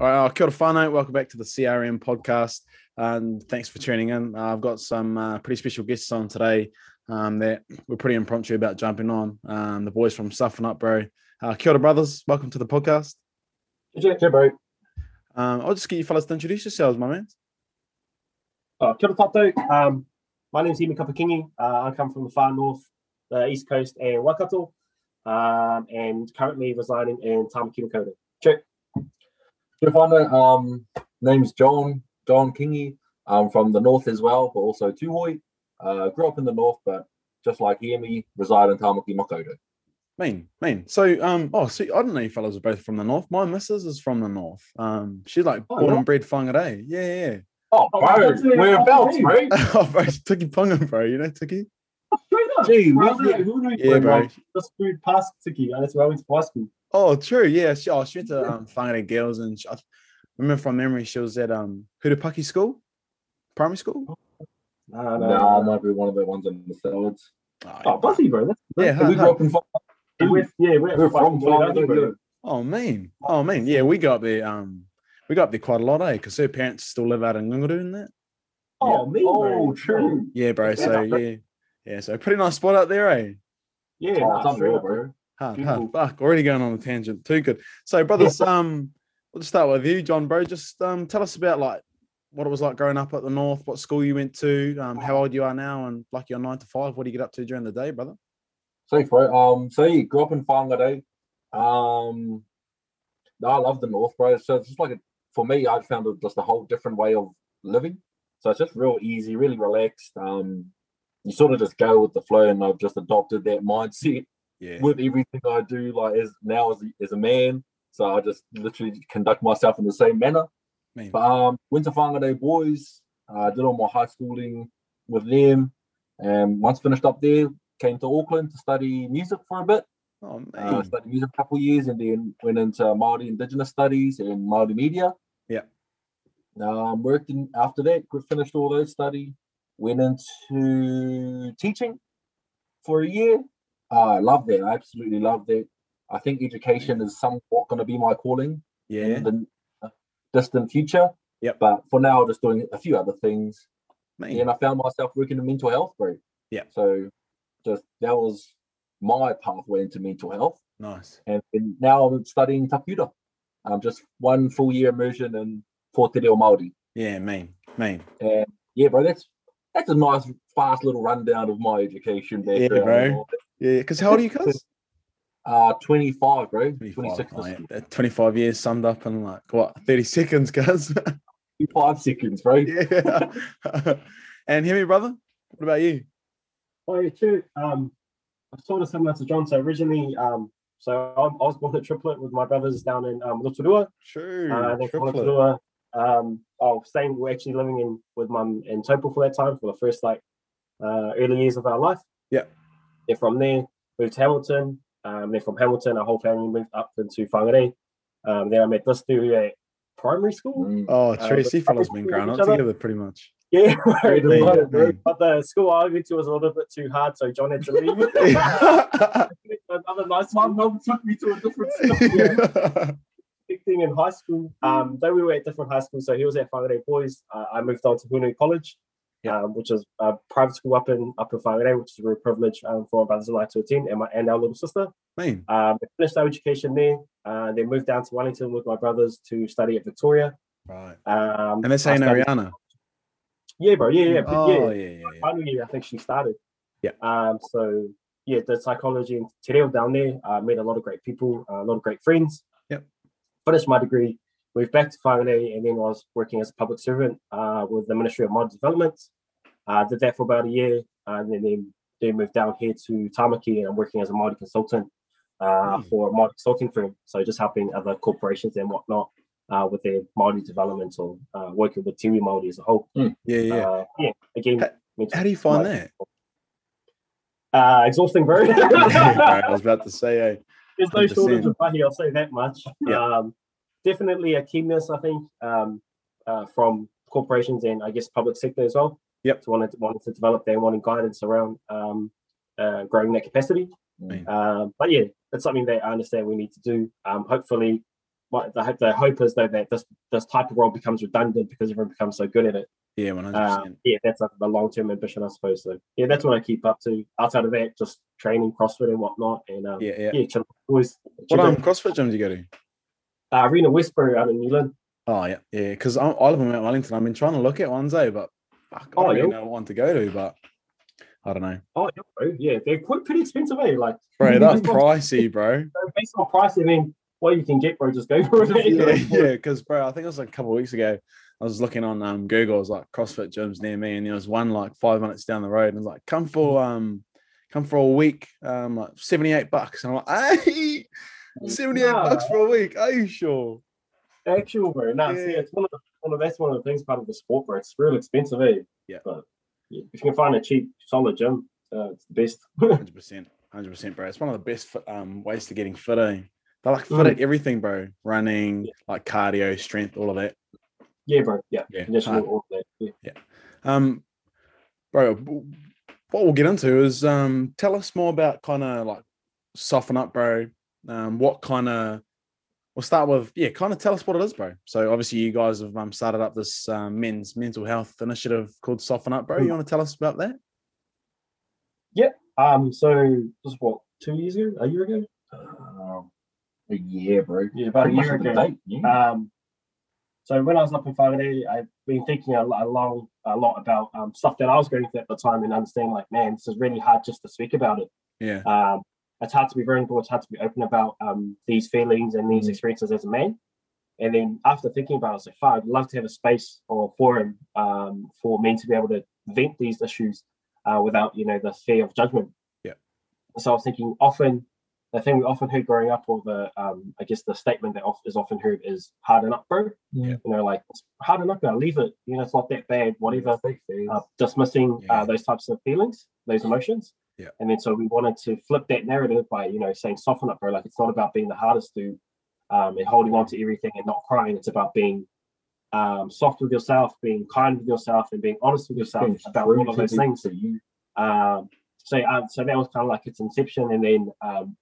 All right, oh, kia ora whanau. Welcome back to the CRM podcast. And thanks for tuning in. Uh, I've got some uh, pretty special guests on today um, that we're pretty impromptu about jumping on. Um, the boys from Soften Up, bro. Uh, kia ora, brothers. Welcome to the podcast. Yeah, yeah, bro. Um, I'll just get you fellas to introduce yourselves, my man. Uh, kia ora tātou. Um, my name's Hemi Kapakingi. Uh, I come from the far north, the east coast and Waikato, um, and currently residing in Tamaki Makaurau. Check. Kia whānau, um, name's John, John Kingi. I'm from the north as well, but also Tuhoe. Uh, grew up in the north, but just like Hemi, reside in Tamaki Makaurau. Mean, mean. So, um, oh, see, I didn't know you fellas are both from the north. My missus is from the north. Um, she's like Oh, born yeah? and bred Whangarei. Yeah, yeah. Oh, Oh, bro, that's it. whereabouts, Oh, bro? oh, bro, it's Tikipunga, bro. You know Tiki? Gee, Who where's knew- the- who knew Yeah, bro. Just food past Tiki. and That's where I went to high school. Oh, true. Yeah, she, oh, she went to um, Whangarei Girls, and she, I remember from memory she was at um Hurupaki School, primary school. Nah, No, no. I might be one of the ones in the salads. Oh, Oh, Bussy, bro. That's yeah, we huh, grew huh. up in Wha- we're, yeah, we're, We're from Whangarei, bro. oh, man, Oh, man, Yeah, we got up there. Um, we go up there quite a lot, eh? Because her parents still live out in Ngunguru and that. Oh, me, bro. Oh, true. Yeah, bro. So yeah, yeah. So pretty nice spot out there, eh? Yeah, Oh, it's unreal, straight bro. Hard, Beautiful. hard. Fuck, already going on a tangent. Too good. So, brothers, um, we'll just start with you, John, bro. Just um, tell us about like what it was like growing up at the north, what school you went to, um, how old you are now, and like your nine to five. What do you get up to during the day, brother? Safe, bro. Um, so yeah, grew up in Whangarei. Um, I love the north, bro. So it's just like a, for me, I found it just a whole different way of living. So it's just real easy, really relaxed. Um, you sort of just go with the flow, and I've just adopted that mindset Yeah. with everything I do, like as now as a, as a man. So I just literally conduct myself in the same manner. Man. But um, went to Whangarei Boys. uh, did all my high schooling with them, and once finished up there, came to Auckland to study music for a bit. Oh Uh, studied music a couple of years, and then went into Māori Indigenous studies and Māori media. Yeah. Um, worked in after that, finished all those study, went into teaching for a year. Uh, I loved it. I absolutely loved it. I think education is somewhat going to be my calling yeah. in the distant future. Yep. But for now, just doing a few other things. Man. And I found myself working in mental health, group. Yeah. So just that was my pathway into mental health. Nice. And, and now I'm studying taputa. I'm um, just one full year immersion in Forte Reo Māori. Yeah, man. Man. And yeah, bro, that's that's a nice, fast little rundown of my education Yeah, bro. And all that. Yeah, because how old are you, cuz? Uh, 25, bro. 25, 26 oh, this yeah. year. Uh, 25 years summed up in like what 30 seconds, cuz. Five seconds, bro. yeah. and Hemi, brother. What about you? Oh, yeah, too. Um, I'm sort of similar to John. So originally, um, so I, I was born a triplet with my brothers down in um, Rotorua. True. Uh, then from. Rotorua, um, I was staying, we're actually living in with mum in Taupo for that time for the first like uh, early years of our life. Yeah. Then from there, moved to Hamilton. Um, then from Hamilton, our whole family moved up into Whangarei. Um, then I met this dude at primary school. Mm. Oh, Uh, Tracy but fellas I been think growing up together pretty much. Yeah, right, nice, right, bro. but the school I went to was a little bit too hard, so John had to leave. Another nice one. mum took me to a different school. Big thing in high school. Um, though we were at different high schools, so he was at Whangarei Boys. Uh, I moved on to Huanui College, Yeah. um, which is a private school up in up in Whangarei, which is a real privilege um, for my brothers and I to attend, and my and our little sister. Um, finished our education there, uh, then moved down to Wellington with my brothers to study at Victoria. right. Um, And that's saying Ariana. Yeah, bro. Yeah, yeah, Oh, yeah. yeah, yeah, yeah. final year, I think she started. Yeah. Um. So yeah, the psychology and Te Reo down there. I met a lot of great people, uh, a lot of great friends. Yep. Finished my degree, moved back to Whangarei, and then I was working as a public servant uh, with the Ministry of Modern Development. Uh, did that for about a year, uh, and then then, then moved down here to Tamaki, and I'm working as a Māori consultant uh, Hmm. for a Māori consulting firm. So just helping other corporations and whatnot uh, with their Māori development or uh, working with Tiwi Māori as a whole. Yeah, yeah. Uh, yeah. Again, mental How do you find Right. that? Uh, exhausting, bro. I was about to say, eh? There's no shortage 100%. of money, I'll say that much. Yeah. Um, definitely a keenness, I think, um, uh, from corporations and I guess public sector as well. Yep. To wanting to, develop their wanting guidance around um, uh, growing that capacity. Mm. Um, but yeah, that's something that I understand we need to do. Um, hopefully, what the, the hope is though that this this type of role becomes redundant because everyone becomes so good at it. Yeah, one hundred Um, percent. yeah, that's like the long term ambition, I suppose. So yeah, that's what I keep up to. Outside of that, just training, CrossFit and whatnot, and um, Yeah, yeah. yeah, chill, always. What chill um. CrossFit gym do you go to? Uh, Arena Westbury out in New Zealand. Oh yeah, yeah. Because I I live in Mount Wellington. I've been trying to look at ones, eh, but fuck, I Oh, don't really know what one to go to. But I don't know, Oh, yeah, bro. yeah, they're quite pretty expensive, eh? Like, bro. That's pricey, bro. based on price, I mean, what you can get, bro, just go for it. eh? yeah, yeah. Because bro, I think it was like a couple of weeks ago. I was looking on um Google. It was like CrossFit gyms near me, and there was one like five minutes down the road, and it was like, come for um, come for a week, um, like seventy eight bucks, and I'm like, hey, seventy eight Nah. bucks for a week. Are you sure? Actual, bro. Nah, see, it's one of the one of that's one of the things part of the sport, bro. It's real expensive, eh? Yeah. But yeah, if you can find a cheap, solid gym, uh, it's the best. Hundred percent, hundred percent, bro. It's one of the best um ways to getting fit. Eh? They like fit Mm. at everything, bro. Running, Yeah. like cardio, strength, all of that. yeah, bro. Yeah. Yeah, all of that. Yeah. Um, bro, what we'll get into is um, tell us more about kind of like soften up, bro. Um, what kind of we'll start with, yeah, kind of tell us what it is, bro. So obviously you guys have um, started up this um, men's mental health initiative called Soften Up, bro. You want to tell us about that? Yeah, um. So this is what two years ago, a year ago. Um, a year, bro. Yeah, about Pretty a year ago. date, yeah. Um, so when I was up in 5A, I've been thinking a, a long, a lot about um, stuff that I was going through at the time and understanding like, man, this is really hard just to speak about it. Yeah, Um, it's hard to be vulnerable. It's hard to be open about um, these feelings and these Mm. experiences as a man. And then after thinking about it, I was like, "Fine, I'd love to have a space or forum um, for men to be able to vent these issues uh, without, you know, the fear of judgment. Yeah. So I was thinking, often the thing we often heard growing up, or the um, I guess the statement that is often heard is "harden up, bro." Yeah. You know, like "It's harden up, now leave it. You know, it's not that bad. Whatever uh, dismissing Yeah. uh, those types of feelings, those emotions. Yeah. And then so we wanted to flip that narrative by, you know, saying soften up, bro. Like it's not about being the hardest dude um, and holding on to everything and not crying. It's about being um, soft with yourself, being kind with yourself, and being honest with yourself about all of those things. You. Um, so, um, so that was kind of like its inception, and then um,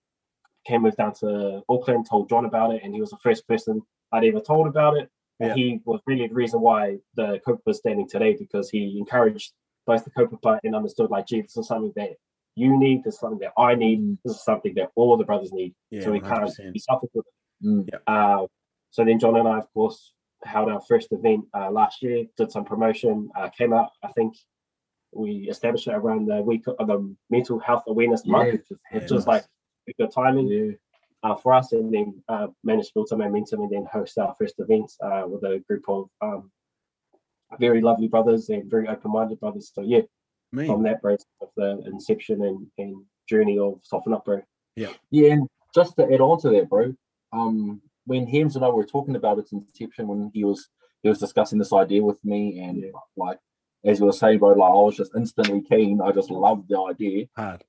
came moved down to Auckland, told John about it, and he was the first person I'd ever told about it. And Yeah. he was really the reason why the kaupapa was standing today because he encouraged both the kaupapa and understood like, gee, this is something that you need, this is something that I need, this is something that all the brothers need. yeah, so we one can't be selfish with it. Mm. Uh, so then John and I, of course, held our first event uh, last year, did some promotion, uh, came out, I think we established it around the week of the mental health awareness Yeah, month, just Yeah, was nice. like a good timing yeah. uh, for us, and then uh, managed to build some momentum and then host our first event uh, with a group of um, very lovely brothers and very open-minded brothers. So yeah, Me, from that, bro, of the inception and, and journey of Soften Up, bro. Yeah. Yeah, and just to add on to that, bro, um, when Hems and I were talking about its inception, when he was he was discussing this idea with me, and Yeah. like as you were saying, bro, like I was just instantly keen. I just loved the idea. hard.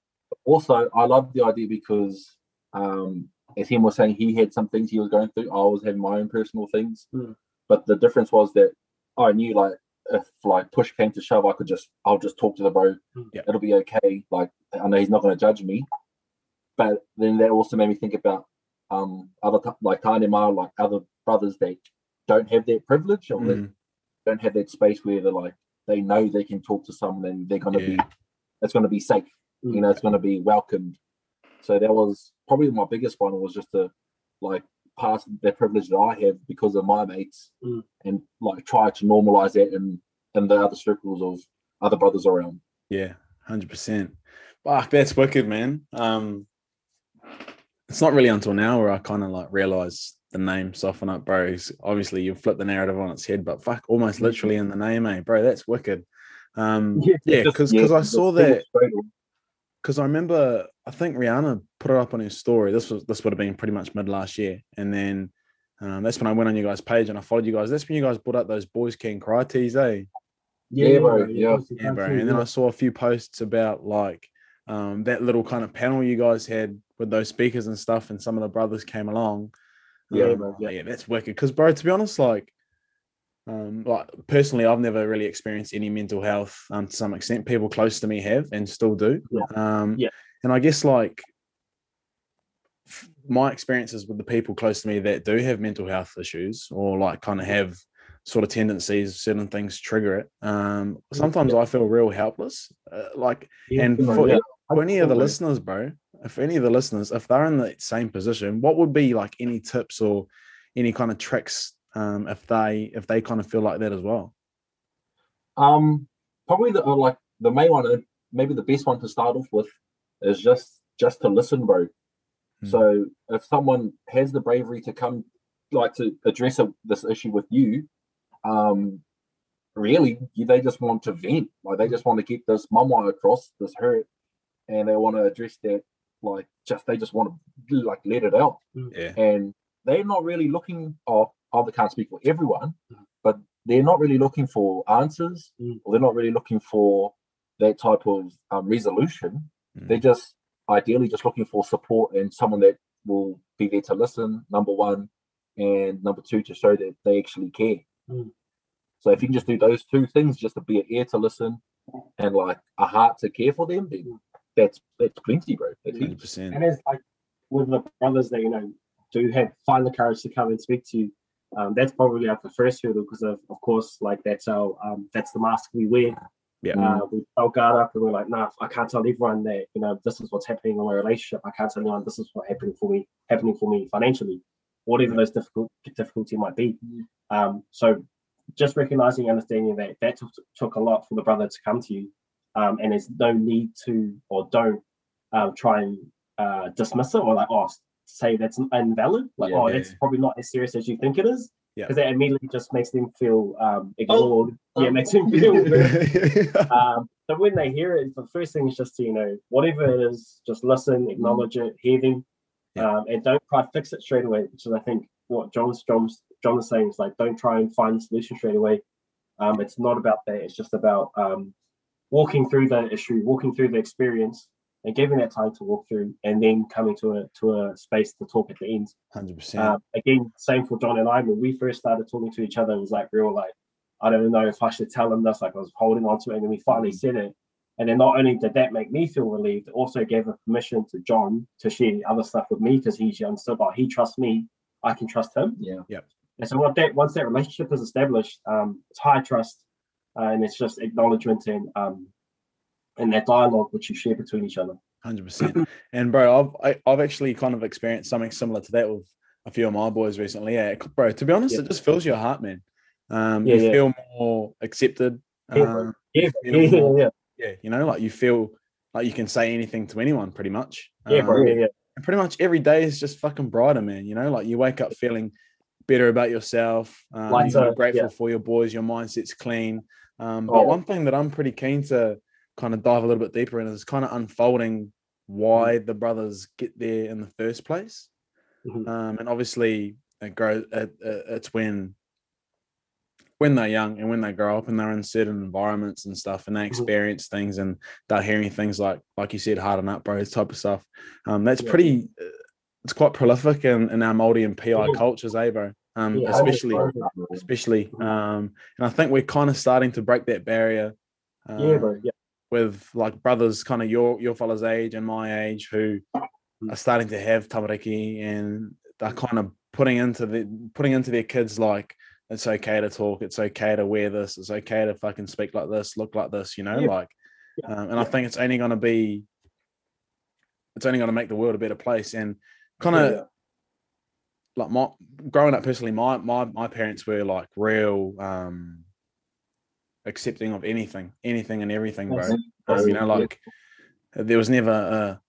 Also, I loved the idea because, um, as him was saying, he had some things he was going through. I was having my own personal things, Mm. but the difference was that I knew like if like push came to shove, I could just I'll just talk to the bro. Mm. Yeah. It'll be okay. Like I know he's not going to judge me, but then that also made me think about um other t- like Tainema, like other brothers that don't have that privilege or that Mm, don't have that space where they're like they know they can talk to someone and they're going to Yeah. be it's going to be safe Mm. you know it's going to be welcomed so that was probably my biggest one was just to like pass that privilege that i have because of my mates Mm. and like try to normalize that in in the other circles of other brothers around yeah, hundred percent. Fuck, that's wicked, man. Um, it's not really until now where I kind of like realize the name soften up, bro. Obviously, you flip the narrative on its head, but fuck, almost literally in the name, eh, bro. That's wicked. Um, yeah, just- because Yeah, I saw that straight on. Because I remember I think Rihanna put it up on her story. This was this would have been pretty much mid last year, and then um, that's when I went on you guys' page and I followed you guys. That's when you guys brought up those boys can cry tees, eh? Yeah, bro, yeah. Yeah, bro. And then I saw a few posts about like um, that little kind of panel you guys had with those speakers and stuff, and some of the brothers came along. Yeah, Um, bro, yeah. yeah, that's wicked. Because, bro, to be honest, like, um, like personally, I've never really experienced any mental health. Um, to some extent, people close to me have and still do. Yeah. Um, Yeah. and I guess like my experiences with the people close to me that do have mental health issues or like kind of have sort of tendencies, certain things trigger it. Um, sometimes I feel real helpless. Uh, like, Yeah, and for, yeah. for any of the listeners, bro, if any of the listeners, if they're in the same position, what would be like any tips or any kind of tricks um, if they if they kind of feel like that as well? Um, probably the uh, like the main one, and maybe the best one to start off with, is just just to listen, bro. Hmm. So if someone has the bravery to come, like to address a, this issue with you, um, really they just want to vent, like they just want to get this mamae across, this hurt, and they want to address that, like just they just want to like let it out Yeah, and they're not really looking or oh, they can't speak for everyone Mm. but they're not really looking for answers Mm. or they're not really looking for that type of um, resolution Mm. they're just ideally just looking for support and someone that will be there to listen number one and number two to show that they actually care Mm. so if you can just do those two things just to be an ear to listen and like a heart to care for them then that's that's plenty bro that's hundred heaps. percent. and it's like with the brothers that you know do have find the courage to come and speak to you um, that's probably like the first hurdle because of, of course like that's our um, that's the mask we wear. Yeah. uh, we felt guard up and we're like nah i can't tell everyone that you know this is what's happening in my relationship. I can't tell anyone this is what's happening for me happening for me financially whatever those difficult difficulty might be. Um, so just recognizing and understanding that that took, took a lot for the brother to come to you um, and there's no need to or don't um, try and uh, dismiss it or like oh say that's invalid like Yeah. oh that's probably not as serious as you think it is Yeah. because that immediately just makes them feel um, ignored Oh. yeah makes them feel um, so when they hear it the first thing is just to you know whatever it is just listen acknowledge it hear them Yeah. um, and don't try to fix it straight away which is i think what john's john's john is saying is like don't try and find a solution straight away um, it's not about that it's just about um, walking through the issue walking through the experience and giving that time to walk through and then coming to a to a space to talk at the end Hundred percent. um, again, same for John and I. When we first started talking to each other, it was like real, like I don't know if I should tell him this. Like I was holding on to it, and then we finally said it. And then not only did that make me feel relieved, it also gave a permission to John to share other stuff with me because he's young still, but he trusts me. I can trust him. yeah And so what that once that relationship is established, um, it's high trust, uh, and it's just acknowledgement and um, and that dialogue which you share between each other. Hundred percent. And bro, I've I, I've actually kind of experienced something similar to that with a few of my boys recently. Yeah, bro. To be honest, Yeah. it just fills your heart, man. Um, Yeah, you yeah. feel more accepted. Yeah. Um, Yeah, more- yeah, yeah, you know, like you feel like you can say anything to anyone, pretty much. yeah, bro. Um, Yeah, yeah. and pretty much every day is just fucking brighter, man. You know, like you wake up feeling better about yourself. Um, you're grateful for your boys. Your mindset's clean. Um, but Oh. one thing that I'm pretty keen to kind of dive a little bit deeper in is kind of unfolding why the brothers get there in the first place. Mhm. Um, and obviously, it grows. It, it, it's when when they're young and when they grow up and they're in certain environments and stuff and they experience things and they're hearing things like like you said hard harden up bro this type of stuff um that's Yeah. pretty uh, it's quite prolific in, in our Māori and pi Mhm. cultures eh bro um Yeah, especially especially Mhm. um and i think we're kind of starting to break that barrier Yeah, bro. um, Yeah. With like brothers kind of your your fella's age and my age who Mm. are starting to have tamariki and they're kind of putting into the putting into their kids like it's okay to talk it's okay to wear this it's okay to fucking speak like this look like this you know Yeah. like um, and i think it's only going to be it's only going to make the world a better place and kind of Yeah. like my growing up personally my my my parents were like real um accepting of anything anything and everything bro um, you know Yeah. like there was never a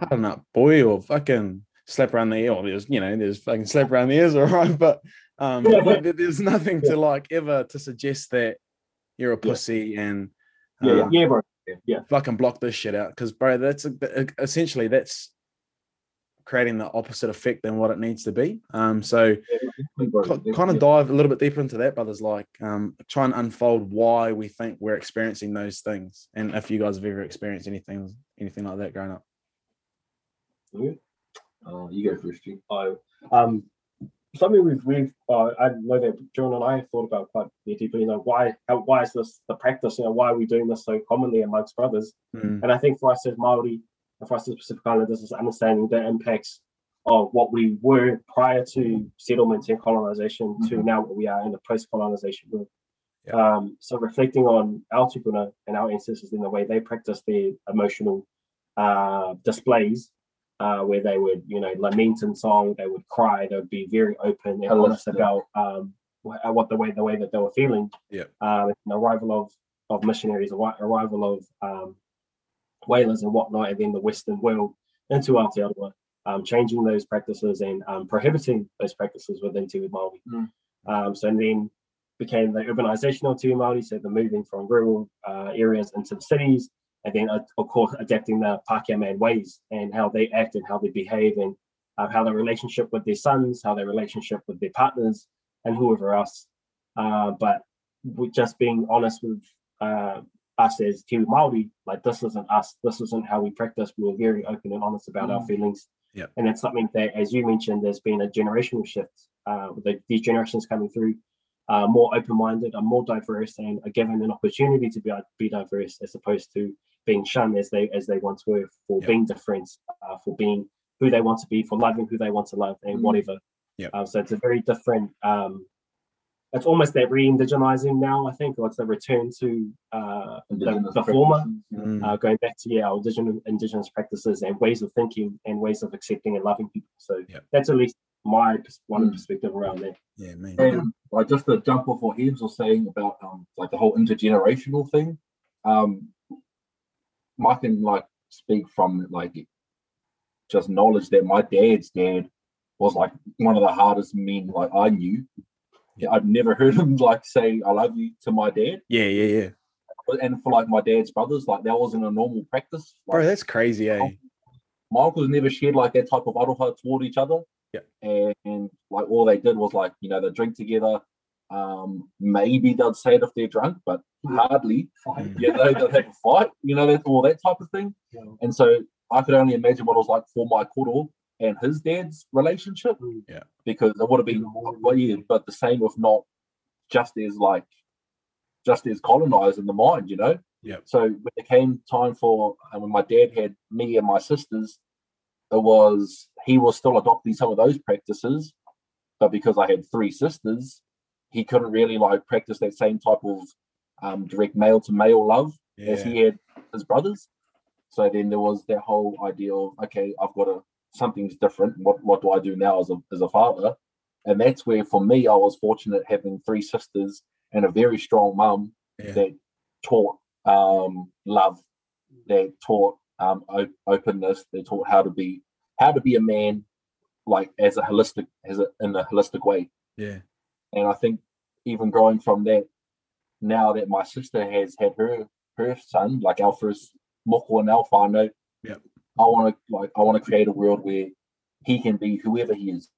I don't know boy or fucking slap around the ear or there's you know there's fucking slap around the ears all right but um Yeah. there's nothing to like ever to suggest that you're a pussy and Yeah, yeah, um, yeah, bro. fucking block this shit out because bro that's essentially that's creating the opposite effect than what it needs to be um so kind of dive a little bit deeper into that brothers like um try and unfold why we think we're experiencing those things and if you guys have ever experienced anything anything like that growing up Uh, you go first, G. So, um, something we've we've uh, I know that John and I have thought about quite deeply. You know, why how, why is this the practice? You know, why are we doing this so commonly amongst brothers? Mm, And I think for us as Maori, for us as Pacific Islanders is understanding the impacts of what we were prior to settlement and colonization to Mhm. now what we are in the post-colonization world. Yeah. Um, so reflecting on our tupuna and our ancestors in the way they practice their emotional uh, displays, uh, where they would, you know, lament in song, they would cry, they would be very open and honest Holistic. about um, wh- what the way the way that they were feeling. Yeah. Um, and the arrival of of missionaries, arrival of um, whalers and whatnot, and then the Western world into Aotearoa, um, changing those practices and um, prohibiting those practices within Te Māori. Mm. Um, so and then became the urbanization of Te Māori, so the moving from rural uh, areas into the cities, and then uh, of course adapting the Pākehā man ways and how they act and how they behave and uh, how their relationship with their sons, how their relationship with their partners, and whoever else. Uh, but with just being honest with uh, us as Kiwi Māori, like this isn't us, this isn't how we practice. We were very open and honest about our Mm. feelings. Yep. And it's something that, as you mentioned, there's been a generational shift. Uh, with the, these generations coming through, uh, more open-minded, are more diverse, and are given an opportunity to be be diverse, as opposed to being shunned as they as they once were for Yep. being different, uh, for being who they want to be, for loving who they want to love, and Mm. whatever. Yep. Uh, so it's a very different. Um, it's almost that re-indigenizing now, I think, or it's a return to uh, the, the former. Mm. uh, going back to yeah, our indigenous, indigenous practices and ways of thinking and ways of accepting and loving people. So Yep. that's at least my pers- one Mm. perspective around that. Yeah, man. And like just to jump off what Hems was saying about um like the whole intergenerational thing, um I can like speak from like just knowledge that my dad's dad was like one of the hardest men like I knew. Yeah. I've never heard him like say I love you to my dad. Yeah, yeah, yeah. And for like my dad's brothers, like that wasn't a normal practice. Bro, that's crazy, eh? my uncles never shared like that type of aroha toward each other. Yeah. And, and like all they did was like, you know, they drink together. Um, maybe they'd say it if they're drunk, but hardly. Mm. Yeah, they, they'd have a fight, you know, that all that type of thing. Yeah. And so I could only imagine what it was like for my koro and his dad's relationship. Yeah. Because it would have been well, yeah, but the same if not just as like just as colonized in the mind, you know. Yep. So when it came time for and when my dad had me and my sisters, it was he was still adopting some of those practices, but because I had three sisters, he couldn't really like practice that same type of um, direct male to male love as he had his brothers. So then there was that whole idea of okay, I've got to something's different. What what do I do now as a as a father? And that's where for me I was fortunate having three sisters and a very strong mum Yeah. that taught um, love, that taught um, op- openness, they taught how to be how to be a man, like as a holistic as a in a holistic way. Yeah. And I think even growing from that, now that my sister has had her her son, like our first moko and whānau, Yep. I want to like I want to create a world where he can be whoever he is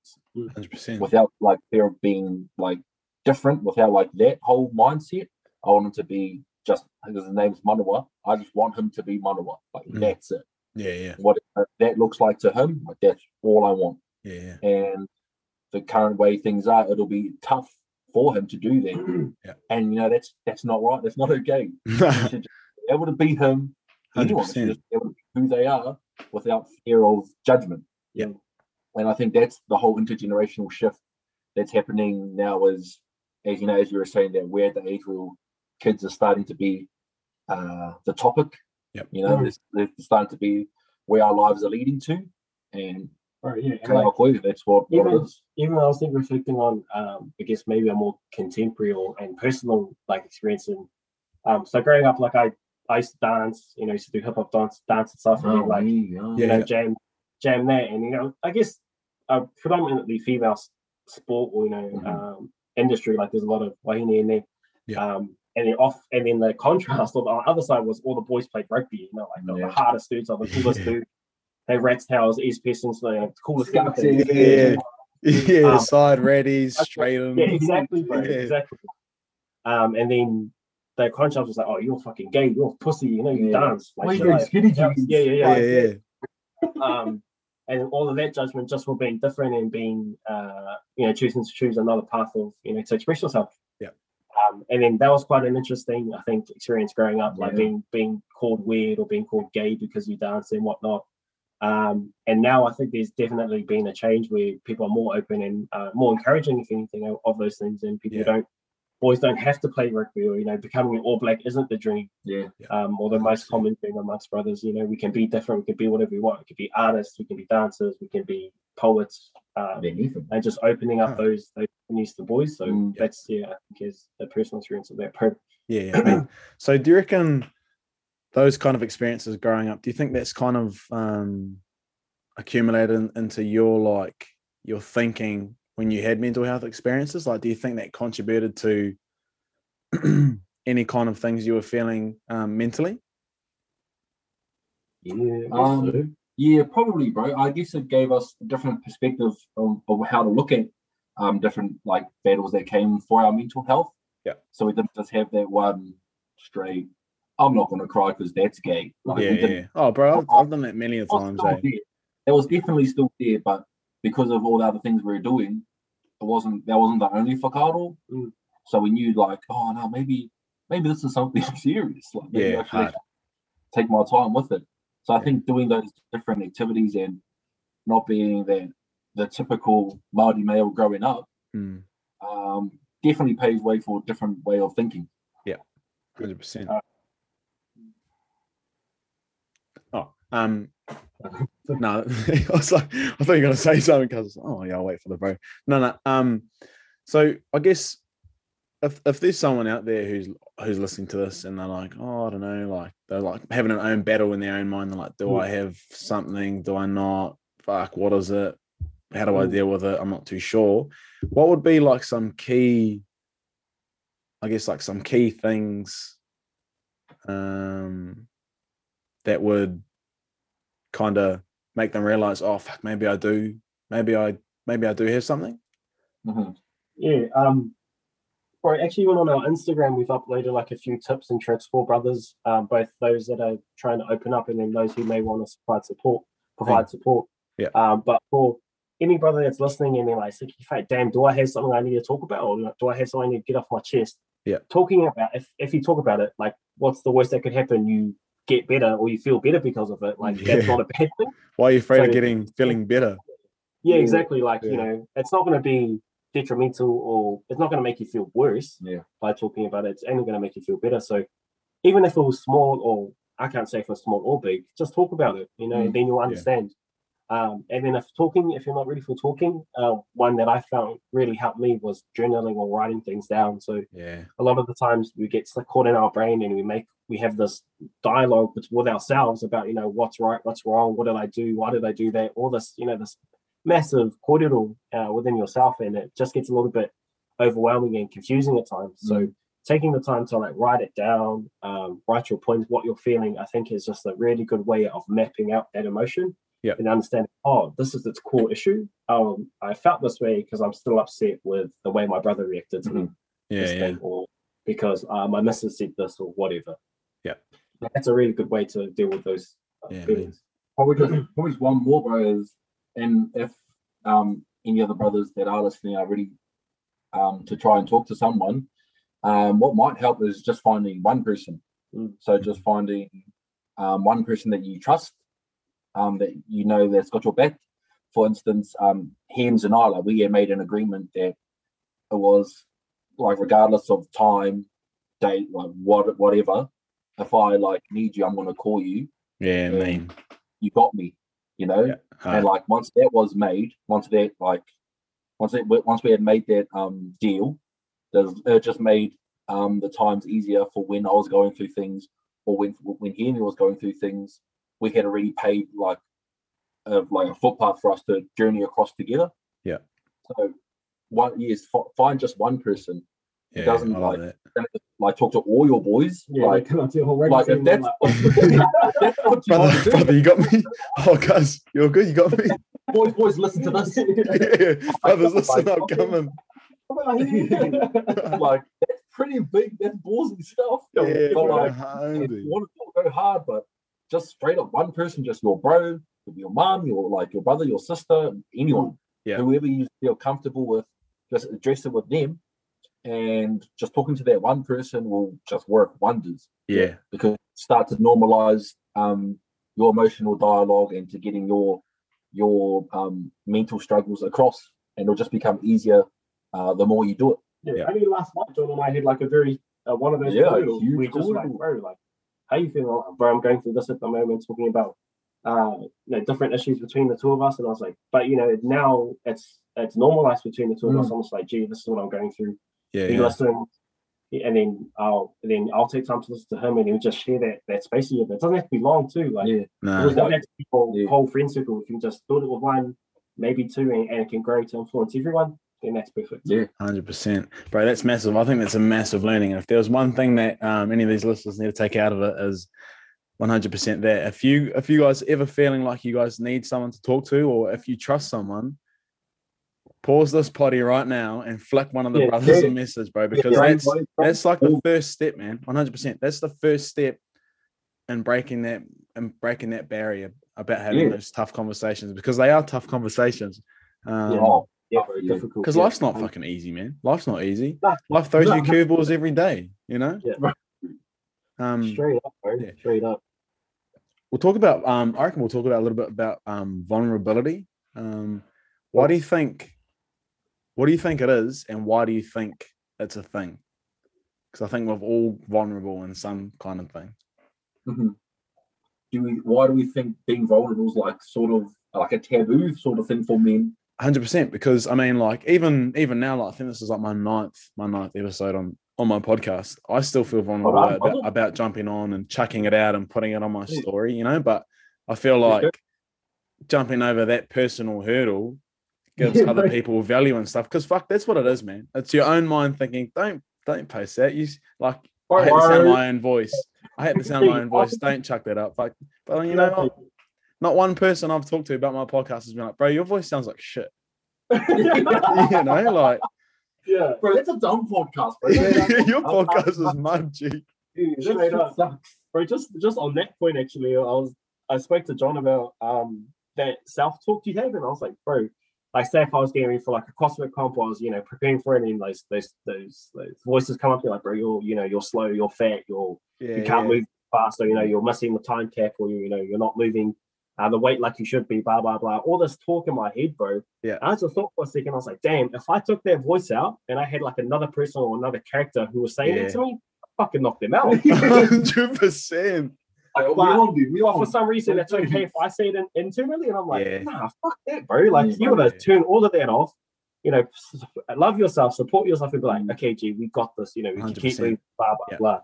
Hundred percent. without like fear of being like different, without like that whole mindset. I want him to be just because his name's Manawa. I just want him to be Manawa. Like Mm. that's it. Yeah, yeah, What that looks like to him, like that's all I want. yeah, yeah. And the current way things are, it'll be tough for him to do that. Yeah. And you know that's that's not right. That's not okay. He should just be able to be him. Anyone should 100%. just be able to be who they are without fear of judgment. Yeah. And I think that's the whole intergenerational shift that's happening now is as you know, as you were saying that we're at the age where kids are starting to be uh the topic. Yep. You know, it's, it's starting to be where our lives are leading to. And Right, yeah. and like, of that's what, what even is. even I was thinking reflecting on um I guess maybe a more contemporary or and personal like experience and um so growing up like I I used to dance, you know, used to do hip hop dance dance and stuff and like yeah. you Yeah. know, jam jam that and you know, I guess a predominantly female sport or you know Mhm. um industry, like there's a lot of wahine in there. Yeah. Um and then off and then the contrast on the other side was all the boys played rugby, you know, like the, Yeah. the hardest dudes are the coolest Yeah. dude. They rats tails, East Pistons, the coolest Yeah. guys. Yeah. Yeah, Um, side readies, straight on. Yeah, exactly, bro. Yeah. Exactly. Um, and then the contrast was like, "Oh, you're fucking gay. You're a pussy. You know, you Yeah. dance." Why shit you doing like- skinny jeans? yeah, yeah, Yeah, yeah. yeah. Um, and all of that judgment just for being different and being, uh, you know, choosing to choose another path of, you know, to express yourself. Yeah. Um, and then that was quite an interesting, I think, experience growing up, like being being called weird or being called gay because you dance and whatnot. Um, and now I think there's definitely been a change where people are more open and uh, more encouraging, if anything, of, of those things. And people Yeah. don't boys don't have to play rugby, or you know, becoming an All Black isn't the dream. Yeah. Um, or the most common thing amongst brothers. You know, we can be different. We can be whatever we want. We can be artists. We can be dancers. We can be poets. Um, Anything. and just opening up Huh. those those avenues to boys. So Mm. that's yeah, I think is a personal experience of that. Per- Yeah. yeah. I mean, so do you reckon those kind of experiences growing up, do you think that's kind of um, accumulated in- into your like your thinking when you had mental health experiences? Like, do you think that contributed to any kind of things you were feeling um, mentally? yeah, Um. Yeah, probably, bro. I guess it gave us a different perspective of, of how to look at um different like battles that came for our mental health. Yeah. So we didn't just have that one straight. I'm not going to cry because that's gay. Like, yeah, yeah. Oh, bro, I've, I've done that many a times. Eh? It was definitely still there, but because of all the other things we were doing, it wasn't that wasn't the only facado. Mm. So we knew like, oh no, maybe maybe this is something serious. Like maybe Yeah, I should take my time with it. So I think doing those different activities and not being the the typical Māori male growing up Mm, um, definitely paves way for a different way of thinking. Yeah, 100%. Uh, Oh, um, no, I was like, I thought you were gonna say something because oh yeah, I'll wait for the bro. No, no. Um, so I guess if if there's someone out there who's who's listening to this and they're like, oh, I don't know, like they're like having an own battle in their own mind. They're like, do Mm. I have something? Do I not? Fuck, what is it? How do I Mm. deal with it? I'm not too sure. What would be like some key? I guess like some key things um that would kind of make them realize oh fuck maybe i do maybe i maybe i do have something Mhm. Yeah. Um, or actually, even on our Instagram, we've uploaded like a few tips and tricks for brothers, um, both those that are trying to open up and then those who may want to provide support. Provide support. Yeah. Um, but for any brother that's listening and they're like, "Sicky fate, damn, do I have something I need to talk about, or do I have something to get off my chest?" Yeah. Talking about if if you talk about it, like, what's the worst that could happen? You get better, or you feel better because of it. Like that's not a bad thing. why are you afraid of getting feeling better Yeah, Yeah. exactly. Like, you know, it's not going to be detrimental or it's not going to make you feel worse Yeah. by talking about it. It's only going to make you feel better. So even if it was small or I can't say if it's small or big, just talk about it, you know, Mm. then you'll understand. Um, and then if talking, if you're not ready for talking, uh, one that I found really helped me was journaling or writing things down. So yeah. a lot of the times we get caught in our brain and we make we have this dialogue with, with ourselves about you know what's right what's wrong what did i do why did i do that all this you know this massive corridor uh, within yourself and it just gets a little bit overwhelming and confusing at times. So taking the time to like write it down um, write your points what you're feeling i think is just a really good way of mapping out that emotion Yeah. and understanding oh this is its core issue um, i felt this way because i'm still upset with the way my brother reacted to me yeah this yeah thing, or because uh, my missus said this or whatever. Yeah. That's a really good way to deal with those uh, Yeah, feelings. Probably just probably just one more, bro. Is and if um any other brothers that are listening are ready um to try and talk to someone, um what might help is just finding one person. Mm. So just finding um one person that you trust, um that you know that's got your back. For instance, um Hems and Isla, we had made an agreement that it was like regardless of time, date, like what whatever. If I like need you, I'm gonna call you. yeah Yeah. mean You got me. You know. yeah And like once that was made, once that like once it once we had made that um deal, it just made um the times easier for when I was going through things or when when Hemi was going through things. We had already paid like a like a footpath for us to journey across together. Yeah. So one yes, fi- find just one person. yeah doesn't I like like- that Don't have to, Like talk to all your boys. Yeah, like, come on to a whole rugby like if that's, like, that's what you want brother, to do. brother you got me oh guys you're good you got me Boys, boys, listen to this. yeah. brothers listen up Okay. coming like that's pretty big. That's ballsy stuff. yeah but like, handy. if you want to go hard, but just straight up one person, just your bro, could be your mom, your like your brother, your sister, anyone, Yeah. whoever you feel comfortable with, just address it with them, and just talking to that one person will just work wonders yeah because start to normalize um your emotional dialogue and to getting your your um, mental struggles across, and it'll just become easier uh, the more you do it. Yeah, Yeah. only last night, John and I had like a very uh, one of those Yeah, corridors. huge We just like, bro, like, how you feeling? Like, bro, I'm going through this at the moment, talking about uh, you know, different issues between the two of us, and I was like, but you know, now it's it's normalized between the two of Mm. us. I'm just like, gee, this is what I'm going through. Yeah, He yeah. and then I'll and then I'll take time to listen to him, and he'll just share that that space with you. It doesn't have to be long too. Like, Yeah, it Nah, doesn't have to be whole, Yeah. whole friend circle. If you just build it with one, maybe two, and, and it can grow to influence everyone, then that's perfect. yeah, Hundred percent, bro. That's massive. I think that's a massive learning. And if there was one thing that um, any of these listeners need to take out of it is one hundred percent that if you if you guys ever feeling like you guys need someone to talk to, or if you trust someone, pause this potty right now and flick one of the Yeah, brothers yeah. a message, bro, because Yeah, that's that's like the first step, man. One hundred percent. That's the first step in breaking that and breaking that barrier about having those tough conversations because they are tough conversations. Um, Yeah, very difficult. because yeah. life's not fucking easy, man. Life's not easy. Nah. Life throws Nah. you curveballs every day, you know? Yeah. Um, straight up, bro. yeah. Straight up. we'll talk about, um, I reckon we'll talk about a little bit about um, vulnerability. Um, why do you think, what do you think it is, and why do you think it's a thing? Because I think we're all vulnerable in some kind of thing. mhm. Do we? Why do we think being vulnerable is like sort of like a taboo sort of thing for men? Hundred percent, because I mean, like even even now, like I think this is like my ninth my ninth episode on on my podcast. I still feel oh, vulnerable right, about, about jumping on and chucking it out and putting it on my story, you know. But I feel like jumping over that personal hurdle gives Yeah, other right. people value and stuff. Because fuck, that's what it is, man. It's your own mind thinking, don't don't post that. You like I hate to sound my own voice. I hate to sound my own voice. Don't chuck that up. Like, but you know? Not one person I've talked to about my podcast has been like, bro, your voice sounds like shit. you know, like yeah. Bro, it's a dumb podcast, bro. your podcast is mud, G. Straight up. sucks. Bro, just just on that point, actually, I was I spoke to John about um that self talk you have, and I was like, bro, like say if I was getting ready for like a CrossFit comp, I was you know preparing for it, and those those those, those voices come up, you're like, bro, you're you know you're slow, you're fat, you're Yeah, you can't move fast, or you know you're missing the time cap, or you you know you're not moving uh, the weight like you should be, blah blah blah. All this talk in my head, bro. Yeah. I just thought for a second, I was like, damn, if I took that voice out and I had like another person or another character who was saying Yeah. it to me, I fucking knock them out. Hundred percent. Like, we But- do. But for some reason, it's Okay. okay if I say it in, internally, and I'm like, Yeah. nah, fuck that, bro. Like, Yeah, you gotta yeah. turn all of that off. You know, love yourself, support yourself, and be like, Mm. okay, G, we got this. You know, we can keep moving, blah blah Yeah. blah.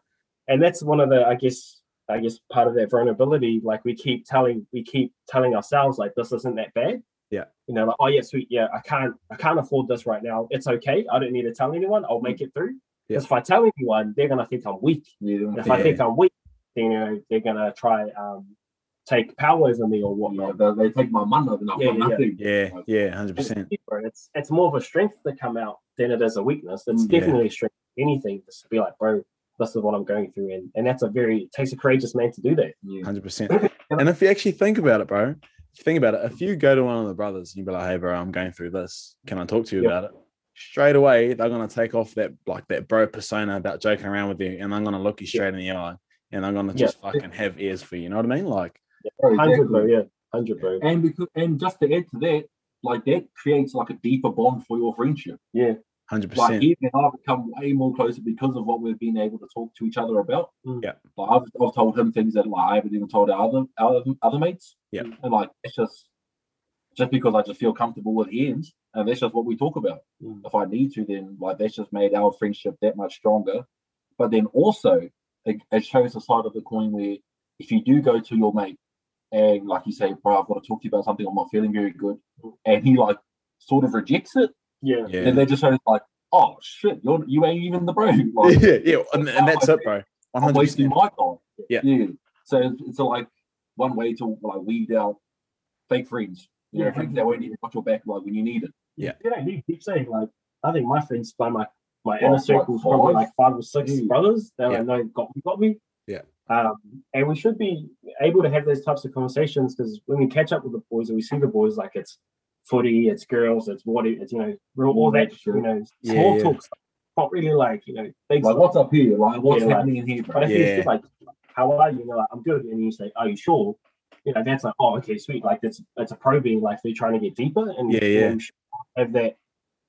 And that's one of the, I guess, I guess part of that vulnerability. Like, we keep telling, we keep telling ourselves, like, this isn't that bad. Yeah. You know, like, oh yeah, sweet, yeah, I can't, I can't afford this right now. It's okay. I don't need to tell anyone. I'll make it through. Yeah. Because if I tell anyone, they're gonna think I'm weak. Yeah, if Yeah. I think I'm weak, then you know they're gonna try um take power over me or yeah, whatnot. they, they take my money and I've Yeah, yeah, yeah. nothing. Yeah, yeah, hundred percent. it's it's more of a strength to come out than it is a weakness. It's Mm, yeah. definitely a strength. Anything just to be like, bro, this is what I'm going through, and and that's a very it takes a courageous man to do that. yeah. Hundred percent. And if you actually think about it, bro, think about it, if you go to one of the brothers and you be like, "Hey, bro, I'm going through this. Can I talk to you Yeah. about it?" Straight away, they're gonna take off that like that bro persona about joking around with you, and I'm gonna look you straight in the eye, and I'm gonna just fucking have ears for you. You know what I mean? Like, Bro, Hundred, bro, yeah, hundred, bro, And because and just to add to that, like that creates like a deeper bond for your friendship. yeah, hundred Like percent. Like even I have become way more closer because of what we've been able to talk to each other about. Mm. Yeah. Like I've, I've told him things that like I haven't even told our other our other- other mates. Yeah. And like it's just just because I just feel comfortable with Ian's and that's just what we talk about. Mm. If I need to, then like that's just made our friendship that much stronger. But then also it, it shows the side of the coin where if you do go to your mate and like you say, bro, I've got to talk to you about something, I'm not feeling very good, and he like sort of rejects it, yeah, Yeah, then they just shows like, oh shit, you're you ain't even the bro. Like, yeah, yeah, and, and that's it, bro. One I'm hundred wasting my time. Yeah. Yeah. So it's, it's like one way to like weed out fake friends. You know, Yeah. friends that won't even got your back like when you need it. Yeah. You know, you keep saying like I think my friends by my my Well, inner circle is like probably like five or six Mm. brothers that Yeah. I know got me got me. Yeah. Um, and we should be able to have those types of conversations because when we catch up with the boys and we see the boys, like it's footy, it's girls, it's what it's you know, real all that you know, small yeah. talk stuff. Not really like you know, big Like stuff. what's up here? Like what's Yeah, like- happening in here, But if Yeah. say like, "How are you?" You know, like, "I'm good," and you say, "Are you sure?" you know, that's like, oh, okay, sweet. Like that's it's a probing, like they're trying to get deeper and Yeah, yeah. have that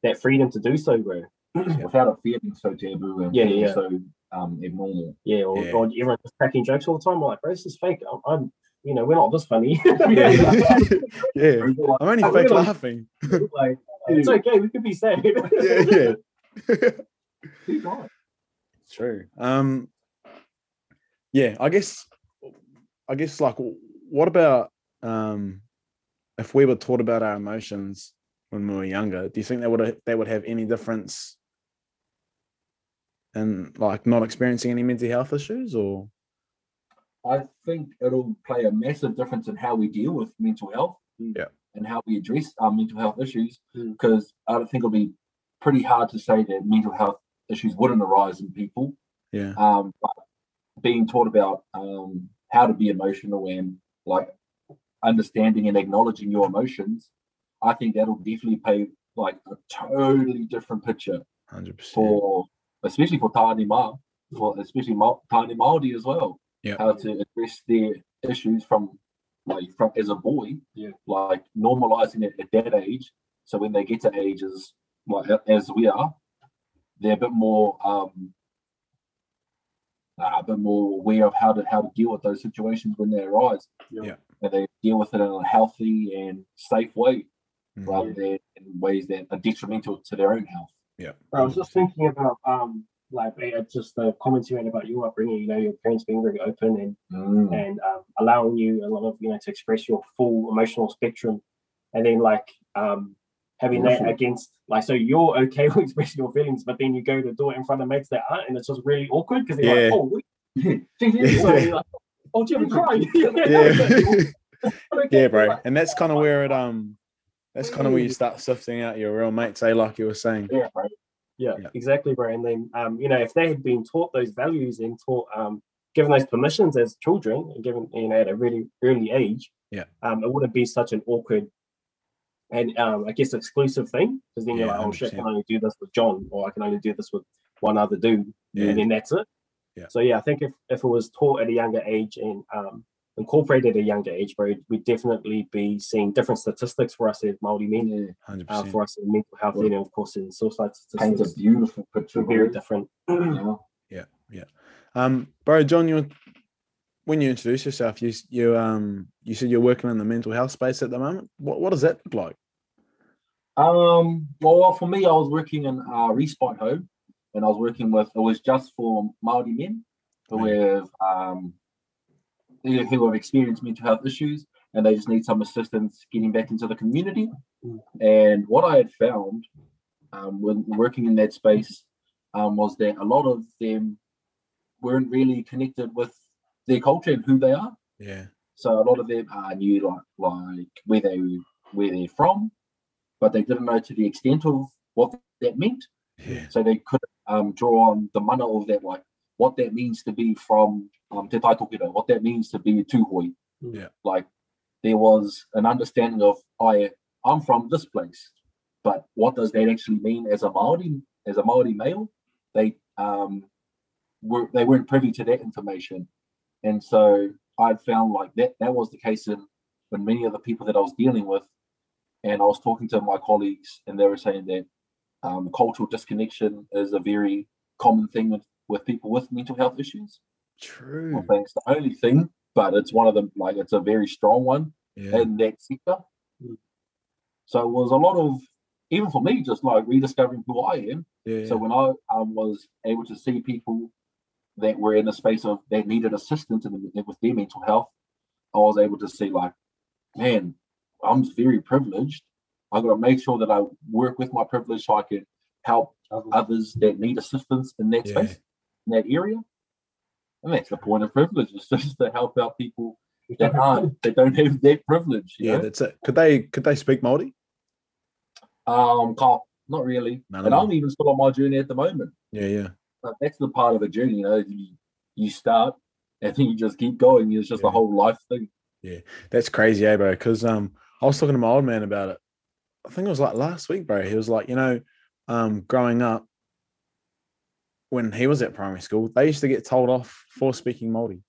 that freedom to do so, bro. without it feeling so taboo and Yeah, yeah. so um abnormal. Yeah, or, Yeah. or everyone just cracking jokes all the time. I'm like, bro, this is fake. I'm, I'm you know, we're not this funny. yeah, yeah. I'm only fake laughing. like, it's okay. We could be sad. yeah, yeah. True. Um, yeah, I guess, I guess, like, what about um, if we were taught about our emotions when we were younger? Do you think that would that would have any difference in like not experiencing any mental health issues, or I think it'll play a massive difference in how we deal with mental health. Yeah. And how we address our mental health issues. Mm. Because I don't think it'll be pretty hard to say that mental health issues wouldn't arise in people. yeah, Um, but being taught about um, how to be emotional and like understanding and acknowledging your emotions, I think that'll definitely paint like a totally different picture hundred percent. for especially for Tāne Ma, for especially Ma- Tāne Māori as well. Yeah. How to address their issues from like from as a boy, Yeah. like normalizing it at that age. So when they get to ages like as we are, they're a bit more um a bit more aware of how to how to deal with those situations when they arise. Yeah. And they deal with it in a healthy and safe way Mhm. rather than in ways that are detrimental to their own health. Yeah, I was just thinking about um like uh, just the comments you made about your upbringing. You know, your parents being very open and Mm. and um, allowing you a lot of you know to express your full emotional spectrum, and then like um having that against like so you're okay with expressing your feelings, but then you go to do it in front of mates that aren't, and it's just really awkward because they're Yeah. like, oh, wait. Yeah. so you're like, oh, Jimmy cried. yeah, yeah, bro. And that's kind of where it um, that's kind of where you start sifting out your real mates, eh? Like you were saying. Yeah, right. Yeah, Yeah. exactly, bro. And then, um, you know, if they had been taught those values and taught, um, given those permissions as children, and given you know at a really early age, Yeah. um, it wouldn't be such an awkward and um, I guess exclusive thing because then you're Yeah, like, oh shit, I can only do this with John, or I can only do this with one other dude, Yeah. and then that's it. Yeah. So yeah, I think if if it was taught at a younger age and um, incorporated at a younger age, bro, we'd definitely be seeing different statistics for us as Maori men, Yeah. Hundred uh, for us in mental health, and of course in suicide Paints a beautiful picture. very of it, different. yeah. know? Um, bro, John, you when you introduce yourself, you you um you said you're working in the mental health space at the moment. What what does that look like? Um, well, for me, I was working in a respite home, and I was working with it was just for Maori men who have um who have experienced mental health issues, and they just need some assistance getting back into the community. Mm. And what I had found um, when working in that space um, was that a lot of them weren't really connected with their culture and who they are. Yeah, So a lot of them uh, knew like like where they where they're from, but they didn't know to the extent of what that meant. yeah, So they could um, draw on the mana of that, like what that means to be from um, Te Tai Tokerau, what that means to be a Tūhoe. Yeah. Like there was an understanding of I I'm from this place, but what does that actually mean as a Maori as a Maori male? They um were they weren't privy to that information, and so I found like that that was the case in when many of the people that I was dealing with, and I was talking to my colleagues, and they were saying that um, cultural disconnection is a very common thing with, with people with mental health issues. True. don't think it's the only thing, but it's one of them. Like it's a very strong one Yeah, in that sector. So it was a lot of even for me, just like rediscovering who I am. yeah, So when I um, was able to see people that were in a space of that needed assistance in, with their mental health, I was able to see like, man, I'm very privileged. I've got to make sure that I work with my privilege so I can help others that need assistance in that Yeah. space, in that area. And that's the point of privilege, is just to help out people that aren't, that don't have that privilege. Yeah. know? That's it. Could they could they speak Maori? Um, can't, not really. Of and. I'm even still on my journey at the moment. Yeah, yeah, But that's the part of a journey, you know. You, you start and then you just keep going. It's just Yeah. a whole life thing. Yeah, that's crazy, eh, bro? Because um, I was talking to my old man about it. I think it was like last week, bro. He was like, you know, um, growing up when he was at primary school, they used to get told off for speaking Maori.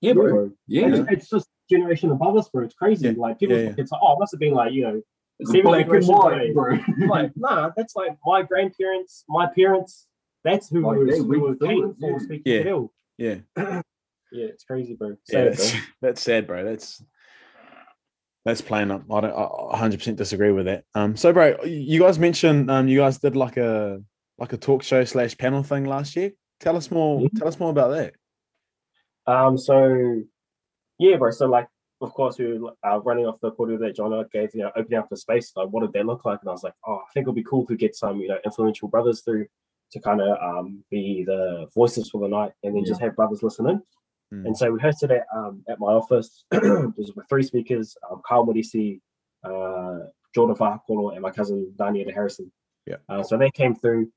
Yeah, bro. Yeah. It's, it's just generation above us, bro. It's crazy. Yeah. Like people Yeah, think it's like, oh, it must have been like you know, It's Seven black and generations bro. like nah, that's like my grandparents, my parents. That's who Like, was, they who went was through for yeah. speaking Yeah. to ill. Yeah. Yeah, it's crazy, bro. Yeah, that's, bro. that's sad, bro. That's that's plain up. I don't. I 100 percent disagree with that. Um. So, bro, you guys mentioned um you guys did like a like a talk show slash panel thing last year. Tell us more. Mhm. Tell us more about that. Um, so yeah, bro. So like, of course, we were uh, running off the quarter that John gave, you know, opening up the space. Like, what did that look like? And I was like, oh, I think it'll be cool to get some, you know, influential brothers through to kind of um be the voices for the night, and then just have brothers listen in. Mm. And so we hosted it um, at my office. There's three speakers: um, Carl Modisi, uh, Jordan Fahakolo, and my cousin Daniel Harrison. Yeah. Uh, so they came through,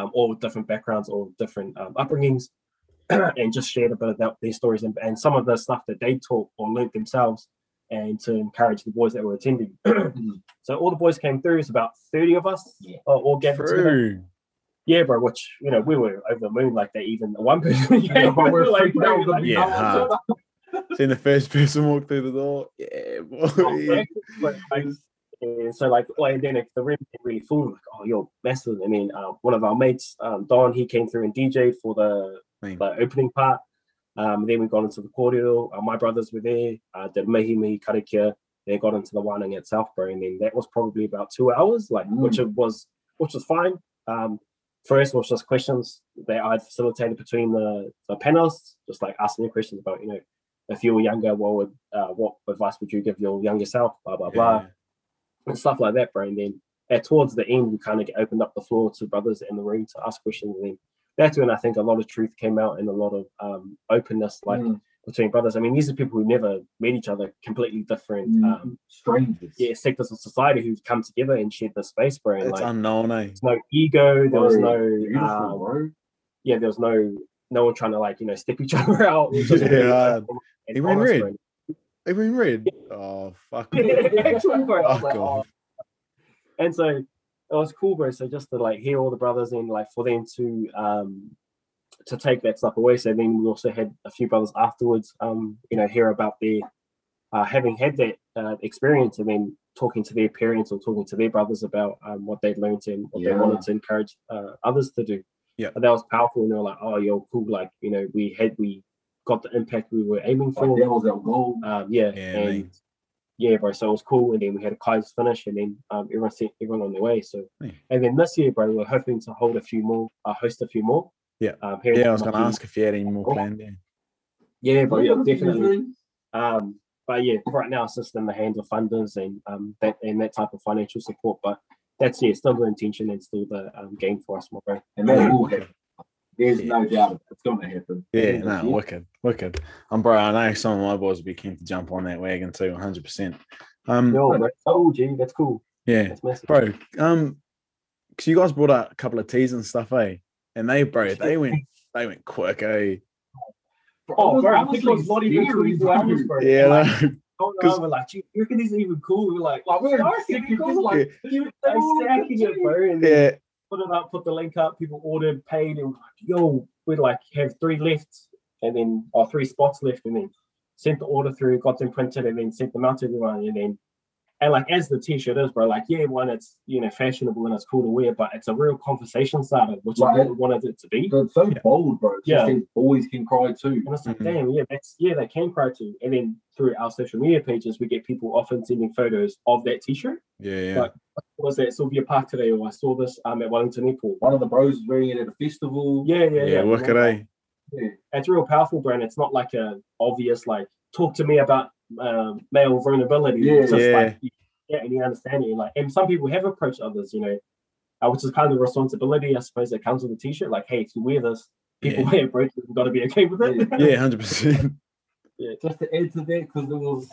um, all with different backgrounds, all with different um, upbringings, and just shared a bit about their stories and, and some of the stuff that they taught or learned themselves, and to encourage the boys that were attending. so all the boys came through. It's about thirty of us, Yeah. uh, all gathered together. True. Yeah, bro. Which you know we were over the moon like that. Even the one person, Yeah, yeah, we're like, bro, like, Yeah, no, hard. Seeing the first person walk through the door. Yeah, boy. But, like, and so like, well, and then if the room really full, like, oh, you're massive. I mean, uh, one of our mates, um, Don, he came through and DJ'd for the, Man. the opening part. Um, then we got into the cordial. Uh, my brothers were there. Uh, did Mihi Mihi Karakia. They got into the Wanang at Southbury, and then that was probably about two hours, like which it was, which was fine. Um, first was just questions that I'd facilitated between the the panelists, just like asking questions about, you know, if you were younger, what would uh, what advice would you give your younger self? Blah blah blah Yeah. And stuff like that, bro. And then at towards the end, we kind of opened up the floor to brothers in the room to ask questions. And then that's when I think a lot of truth came out and a lot of um, openness, like Mm. between brothers. I mean, these are people who never met each other, completely different, Mm. um, Strangers. yeah, sectors of society who've come together and shared the space, bro. And It's like, unknown, eh? there's no ego, there was no, um, yeah, there was no, no one trying to like, you know, step each other out. It was Yeah. really He went red. Even red. Oh fuck. Actually, bro, Fuck like, oh, and so it was cool, bro. So just to like hear all the brothers and like for them to um to take that stuff away. So then we also had a few brothers afterwards, um, you know, hear about their uh, having had that uh, experience and then talking to their parents or talking to their brothers about um, what they'd learned and what they wanted to encourage uh, others to do. Yeah. and that was powerful. And they were like, "Oh, yo, cool! Like, you know, we had we got the impact we were aiming for." Like, that was our goal. Um, yeah, Yeah, and mate. yeah, bro. So it was cool, and then we had a Kai's finish, and then um, everyone sent everyone on their way. So, Yeah. and then this year, bro, we're hoping to hold a few more, uh, host a few more. Yeah. um, here Yeah, I was gonna ask if you had any more Oh. planned. Yeah. Yeah, bro. Yeah, Yeah, definitely. Um, but yeah, right now it's just in the hands of funders and um that and that type of financial support. But that's yeah, still the intention and still the um, game for us, my bro. And that will happen. There's Yeah. no doubt it's going to happen. Yeah, Yeah, no, yeah. wicked, wicked. Um, bro, I know some of my boys would be keen to jump on that wagon too, 100. percent Um, Yo, bro. Oh, gee, that's cool. yeah, That's bro. Um, because you guys brought out a couple of teas and stuff, eh? And they, bro, they went, they went quick, eh? Oh, bro, I think it was not even Seriously, 24 hours, bro. Yeah, Like, no, going 'cause- over, like, "Gee, you reckon these are even cool? We're like, Like, we're "Oh, sick, they're you're just like, You like stacking it, bro, and then yeah, put it up, put the link up. People ordered, paid, and like, yo, we'd like have three left, and then or three spots left, and then sent the order through, got them printed, and then sent them out to everyone, and then. And like as the t-shirt is, bro, like yeah, one, it's you know fashionable and it's cool to wear, but it's a real conversation starter, which is Right. what we wanted it to be. It's so Yeah. bold, bro. It Yeah. just boys can cry too. And it's like, Mhm. damn, yeah, that's yeah, they can cry too. And then through our social media pages, we get people often sending photos of that t-shirt. yeah, yeah. Like- Was that Sylvia Park today, or I saw this um at Wellington Airport. One of the bros is wearing it at a festival. Yeah, yeah, yeah, yeah. wicked, eh? Yeah. it's real powerful, bro. And it's not like a obvious like talk to me about um, male vulnerability. Yeah. it's just Yeah. like you get any understanding. Like, and some people have approached others, you know, uh, which is kind of the responsibility, I suppose, that comes with the t-shirt. Like, hey, if you wear this, people Yeah. wear it, bro. You've got to be okay with it. Yeah, hundred percent. yeah. Just to add to that, because it was,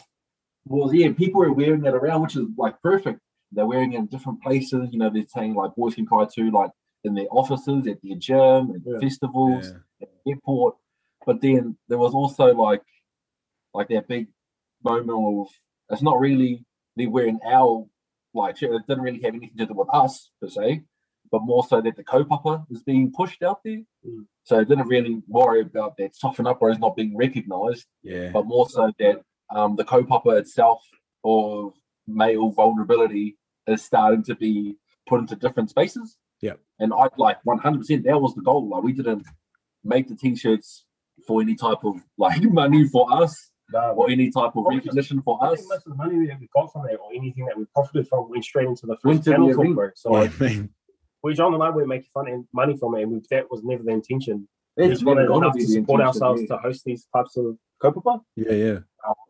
was yeah, people were wearing it around, which is like perfect. They're wearing it in different places. You know, they're saying like boys can cry too, like in their offices, at their gym, at Yeah. festivals, Yeah. at the airport. But then there was also like, like that big moment of it's not really they're wearing our like. It didn't really have anything to do with us per se. but more so that the kaupapa is being pushed out there. Mm. So didn't really worry about that soften up is not being recognised, Yeah. but more so that um, the kaupapa itself of male vulnerability is starting to be put into different spaces. Yeah. And I like 100% that was the goal. Like we didn't make the t-shirts for any type of like money for us No, or any type of Well, recognition for us. think most of the money that we got from it or anything that we profited from went straight into the Went first to the panel talk, arena. bro. So What like, do you mean? we John and I were making fun and money from it, and we, that was never the intention. We It's just wanted gonna enough to support ourselves yeah. to host these types of kaupapa. Yeah, yeah.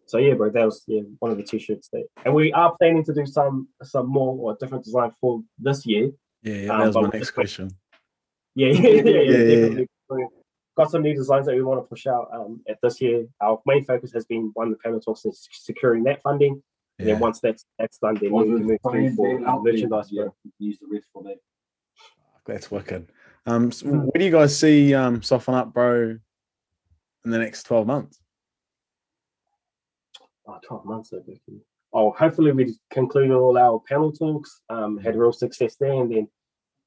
So yeah, bro, that was yeah one of the t-shirts there, and we are planning to do some some more or different design for this year. Yeah, yeah. Um, That was my next question. Yeah, yeah, yeah, yeah, Yeah, yeah, definitely. We've Got some new designs that we want to push out um, at this year. Our main focus has been one the panel talks and securing that funding. And then once that's that's done, then Once we can move through planned for that out, merchandise. yeah, bro. we can use the rest for that. That's wicked. Um, so where do you guys see um soften up, bro, in the next twelve months? Oh, 12 months ago. Oh, hopefully we concluded all our panel talks, um, had real success there, and then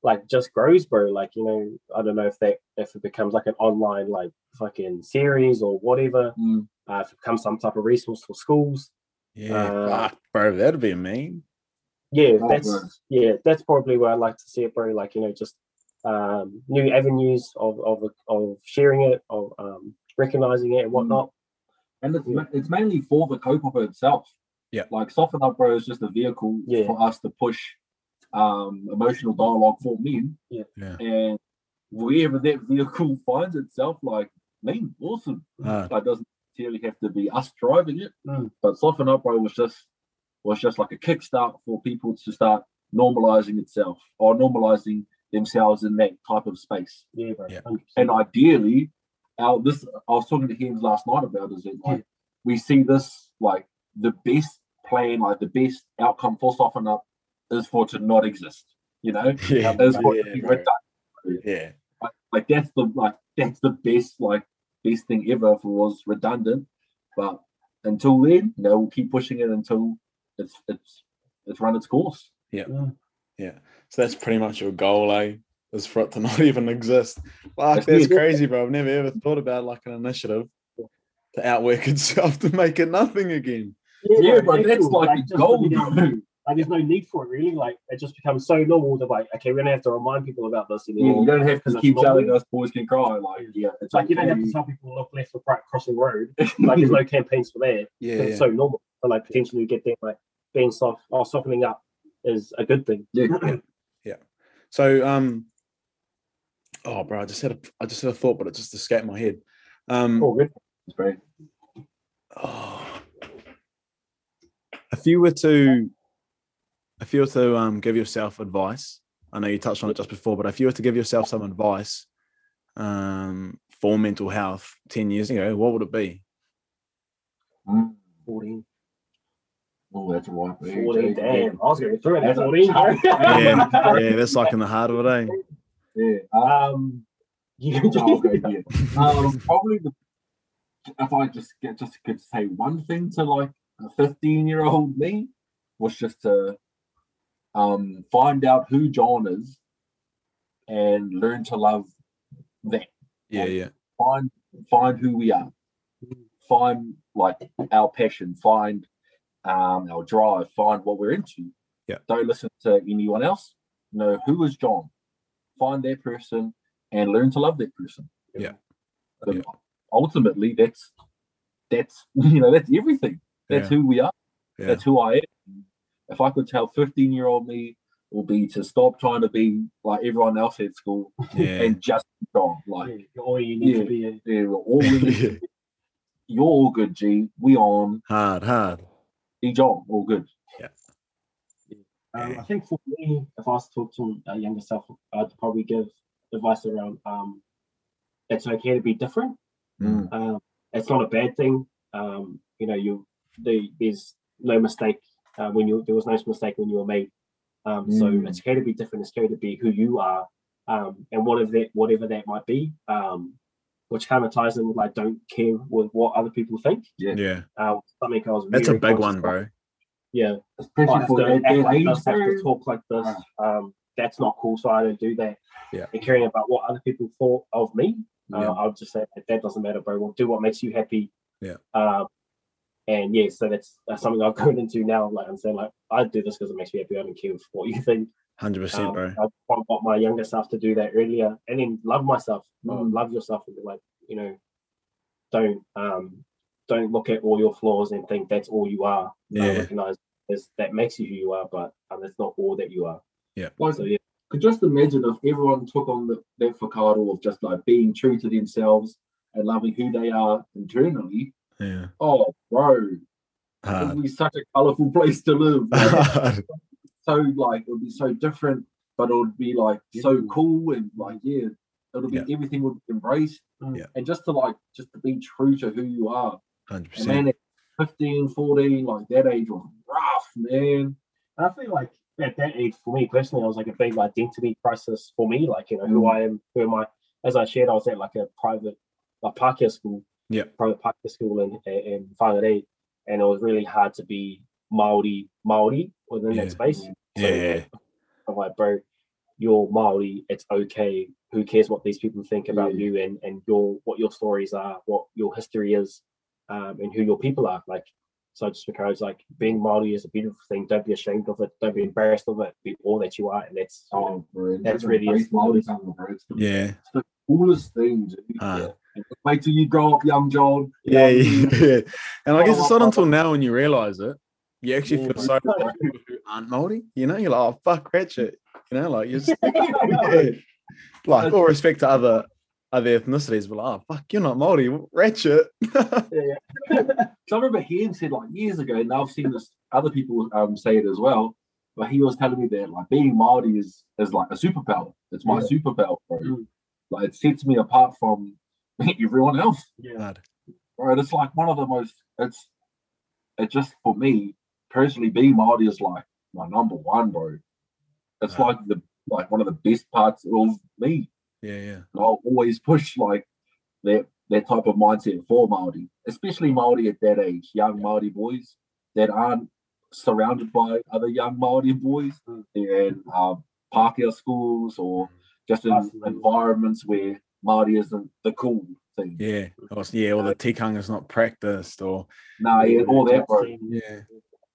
like just grows, bro. Like, you know, I don't know if that if it becomes like an online like fucking series or whatever, Mm. uh, if it becomes some type of resource for schools. Yeah, Uh, fuck, bro, that'd be mean. Yeah, Oh, that's bro. yeah, that's probably where I'd like to see it, bro. Like, you know, just um new avenues of of of sharing it, of um recognizing it and whatnot. And it's, Yeah. it's mainly for the kaupapa itself. Yeah. Like Soften Up Bro is just a vehicle Yeah. for us to push um, emotional dialogue for men. Yeah. And wherever that vehicle finds itself, like, man, awesome. Uh, Like, doesn't necessarily have to be us driving it. Mm. But Soften Up Bro was just was just like a kickstart for people to start normalizing itself or normalizing themselves in that type of space. Yeah, bro. Yeah. 100%. And ideally, our this I was talking to him last night about is that like we see this like the best plan, like the best outcome for soften up is for it to not exist. You know, yeah, is for it to yeah, be redundant. yeah, Like, like that's the like that's the best like best thing ever if it was redundant. But until then, you know, we'll keep pushing it until it's it's it's run its course. Yeah, yeah. yeah. So that's pretty much your goal, eh? Is for it to not even exist. Fuck, That's that's crazy, bro. I've never ever thought about like an initiative to outwork itself to make it nothing again. Yeah, yeah but it's that's cool. like, just a goal, putting it bro. down, Like there's no need for it really. Like it just becomes so normal to like, okay, we're gonna have to remind people about this Yeah, anymore. you don't have to keep telling normal. us boys can cry. Like, yeah, it's It's like you don't have to tell people look left or right crossing the road. Like there's no campaigns for that. Yeah, 'cause It's so normal. But like potentially you get them like being soft or softening up is a good thing. Yeah. yeah. So um oh bro, I just had a I just had a thought, but it just escaped my head. Um Oh, good. It's great. oh, if you were to if you were to um give yourself advice, I know you touched on it just before, but if you were to give yourself some advice um for mental health 10 years ago, what would it be? Mm. 14. Oh, that's right. 14, damn. I was going through it at That's 14. Yeah, yeah, that's like in the heart of it, eh? Yeah. Um, you oh, okay, yeah. Um, probably the if I just get just could say one thing to like a 15 year old me was just to um find out who John is and learn to love that. Yeah, yeah. find find who we are find like our passion find um our drive find what we're into Yeah. don't listen to anyone else know who is john find that person and learn to love that person Yeah. So Yeah. ultimately that's that's you know that's everything that's Yeah. who we are Yeah. that's who i am if i could tell 15 year old me will be to stop trying to be like everyone else at school Yeah. and just be John. Like Yeah, all you need Yeah. to be a yeah, we're all in this You're all good, G. We on. hard, hard. E John, all good. Um, I think for me, if I was to talk to a younger self, I'd probably give advice around um, it's okay to be different. Mm. Um, it's not a bad thing. Um, you know, you the, there's no mistake uh, when you there was no mistake when you were made. Um, So Mm. it's okay to be different. It's okay to be who you are, um, and whatever that whatever that might be. Um, which kind of ties in with like don't care with what other people think. Yeah. Yeah. Uh, something I was That's a big one, of. bro. Yeah, I Especially have for to that, act like this, have to talk like this. Um, that's not cool, so I don't do that. Yeah. And caring about what other people thought of me, Yeah. uh, I'll just say that, that doesn't matter, bro. Well, do what makes you happy. Yeah. Um, and yeah, so that's, that's something I've gone into now. Like I'm saying, like I do this because it makes me happy. I don't care what you think. Hundred percent, Um, bro. I want want my younger self to do that earlier, and then love myself, uh, Mm. love yourself, and be like, you know, don't um, don't look at all your flaws and think that's all you are. Uh, Yeah. recognize is that makes you who you are, but um, it's not all that you are. Like, So yeah, could just imagine if everyone took on the, that facade of just like being true to themselves and loving who they are internally. Yeah. Oh, bro, it would be such a colorful place to live. Like, so like it would be so different, but it would be like so cool and like yeah, it would be Yeah. everything would be embraced. Yeah. And just to like just to be true to who you are. Hundred And man, percent. at 15, 14, like that age was rough, man. And I feel like at that age, for me personally, I was like a big identity crisis for me. Like you know who Mm. I am, who am I? As I shared, I was at like a private, like Pakeha school, Yeah. private Pakeha school in in Whangarei, and it was really hard to be Maori Maori within Yeah. that space. So, Yeah. I'm like, bro, you're Maori. It's okay. Who cares what these people think about Yeah. you and and your what your stories are, what your history is, um, and who your people are. Like, so just because like being Maori is a beautiful thing. Don't be ashamed of it. Don't be embarrassed of it. Be all that you are, and that's Oh, bro. That's really embrace is- Maori tongue, bro. It's the Yeah. coolest thing. dude. Wait till you grow up, young John. Yeah, young- yeah. And I guess it's not until now when you realize it, you actually Yeah, feel sorry for people who aren't Maori. You know, you're like, oh fuck, Ratchet. You know, like you're just yeah. like all respect to other other ethnicities, but like, oh fuck, you're not Maori, Ratchet. So I remember hearing said like years ago, and I've seen this other people um say it as well. But he was telling me that like being Maori is is like a superpower. It's my Yeah. superpower, bro. Mm. Like it sets me apart from everyone else. yeah, Hard. Bro, it's like one of the most it's it just for me personally being Maori is like my number one, bro. It's Wow. like the like one of the best parts of me. Yeah, yeah. And I'll always push like that that type of mindset for Maori, especially Maori at that age, young Maori boys that aren't surrounded by other young Maori boys Mm. in um, Pākehā schools or just in Absolutely. environments where Maori isn't the cool thing. Yeah. Or, yeah, or the tikanga is not practiced or Nah, yeah, all that, bro. yeah.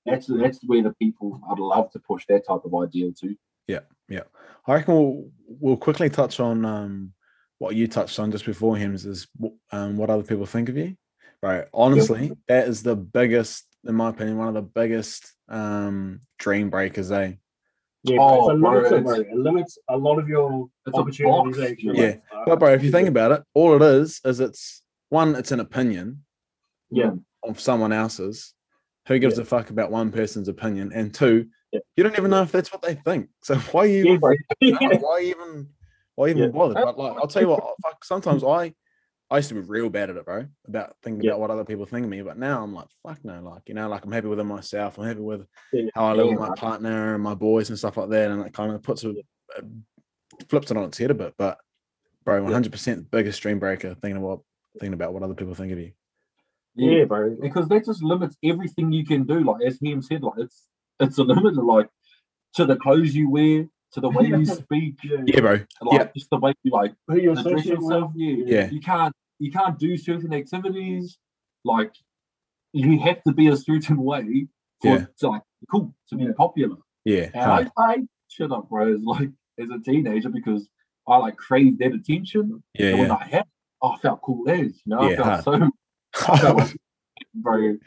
That's that's where the people I'd love to push that type of ideal to. Yeah, yeah. I reckon we'll, we'll quickly touch on um, what you touched on just before Hems is um, what other people think of you. Right. Honestly, that is the biggest, in my opinion, one of the biggest um, dream breakers, eh? Yeah, Oh, it's a bro, limit, it's- It limits a lot of your opportunities. box. Actually, Yeah. Uh, But bro, if you think about it, all it is is it's one, it's an opinion Yeah. of someone else's. Who gives Yeah. a fuck about one person's opinion? And two, Yeah. you don't even know if that's what they think. So why you yeah, even bro. no, why even why even Yeah. bother? But like I'll tell you what, fuck, sometimes I I used to be real bad at it, bro, about thinking Yeah. about what other people think of me. But now I'm like, fuck no, like, you know, like I'm happy within myself. I'm happy with Yeah. how I live with Yeah. my partner and my boys and stuff like that. And it kind of puts a, a flips it on its head a bit. But bro, 100 percent the biggest dream breaker thinking about thinking about what other people think of you. yeah, bro. because that just limits everything you can do. Like as Hems said, like it's it's a limit. Like to the clothes you wear, to the way you speak, Yeah, bro. like Yeah. just the way you like Who you address yourself. Yeah, Yeah. You can't you can't do certain activities. Like you have to be a certain way for Yeah. to like cool to be popular. Yeah. And hard. I, I shut up, bro. As like as a teenager because I like craved that attention. Yeah, and when yeah. I had, oh, I felt cool as you know. Yeah, I felt so I felt like, bro.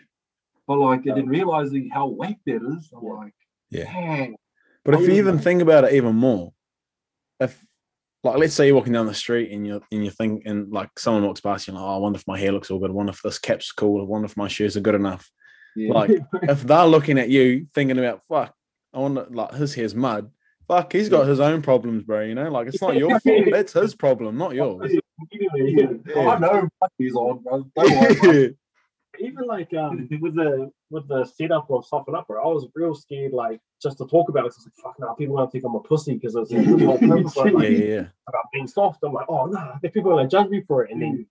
But like, and then realizing how whack that is, I'm like, Yeah. dang. But if you even think about it even more, if like let's say you're walking down the street and you're and you think and like someone walks past you, like, oh, I wonder if my hair looks all good. I wonder if this cap's cool. I wonder if my shoes are good enough. Yeah. Like if they're looking at you thinking about fuck, I wonder like his hair's mud. Fuck, he's got his own problems, bro. You know, like it's not your fault. That's his problem, not yours. yeah. I know he's on, bro. Don't worry. bro. Even like um with the with the setup of soften up, bro, I was real scared like just to talk about it. I was like, fuck, nah, people gonna think I'm a pussy because it's like, yeah, like, yeah, yeah. about being soft. I'm like, oh no, the people are gonna judge me for it. And then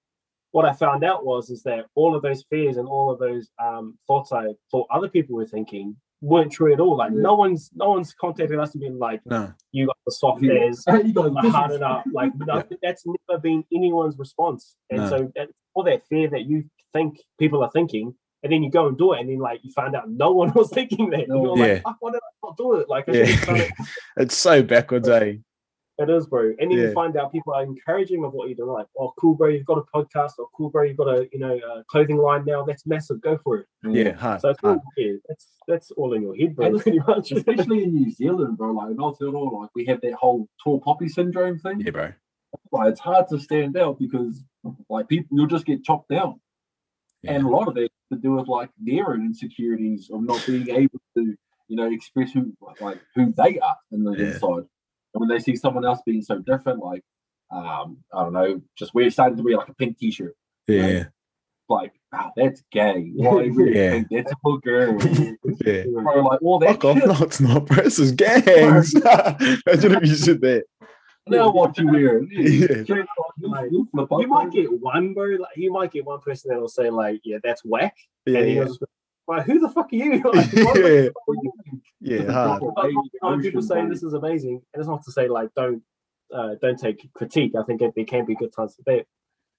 what I found out was is that all of those fears and all of those um, thoughts I thought other people were thinking weren't true at all. Like no one's no one's contacted us and been like, No. you got the soft Yeah. airs, you guys like hard enough. Like no, that's never been anyone's response. And No. so that's all that fear that you think people are thinking, and then you go and do it, and then like you find out no one was thinking that. No. You're Yeah. like, "Fuck, why did I not do it? Like I should have done Yeah. it it's so backwards, eh? It is, bro. And then Yeah. you find out people are encouraging of what you're doing. Like, oh, cool, bro, you've got a podcast. Or cool, bro, you've got a you know a clothing line now. That's massive. Go for it. Yeah, hard. So it's hard. all, yeah, that's that's all in your head, bro. Pretty much. especially in New Zealand, bro. Like in Aotearoa, like we have that whole tall poppy syndrome thing. Yeah, bro. Like it's hard to stand out because like people you'll just get chopped down. Yeah. And a lot of it to do with like their own insecurities of not being able to, you know, express who like who they are in the Yeah. inside. And when they see someone else being so different, like um, I don't know, just we're starting to wear like a pink t-shirt. Yeah, Like, ah, that's gay. Why you wear Yeah. That's for girls. yeah. Bro, like all that Fuck off. No, it's not, bro. This is gangs. Imagine if you said that. Now what you wear? Yeah. You, Like, you You might get one, bro. Like you might get one person that will say like, "Yeah, that's whack," Yeah, and yeah. you'll just be like, "Who the fuck are you?" Like, yeah, you? yeah, hard. Like, people saying this is amazing, and it's not to say like don't uh, don't take critique. I think it, there can be good times for that.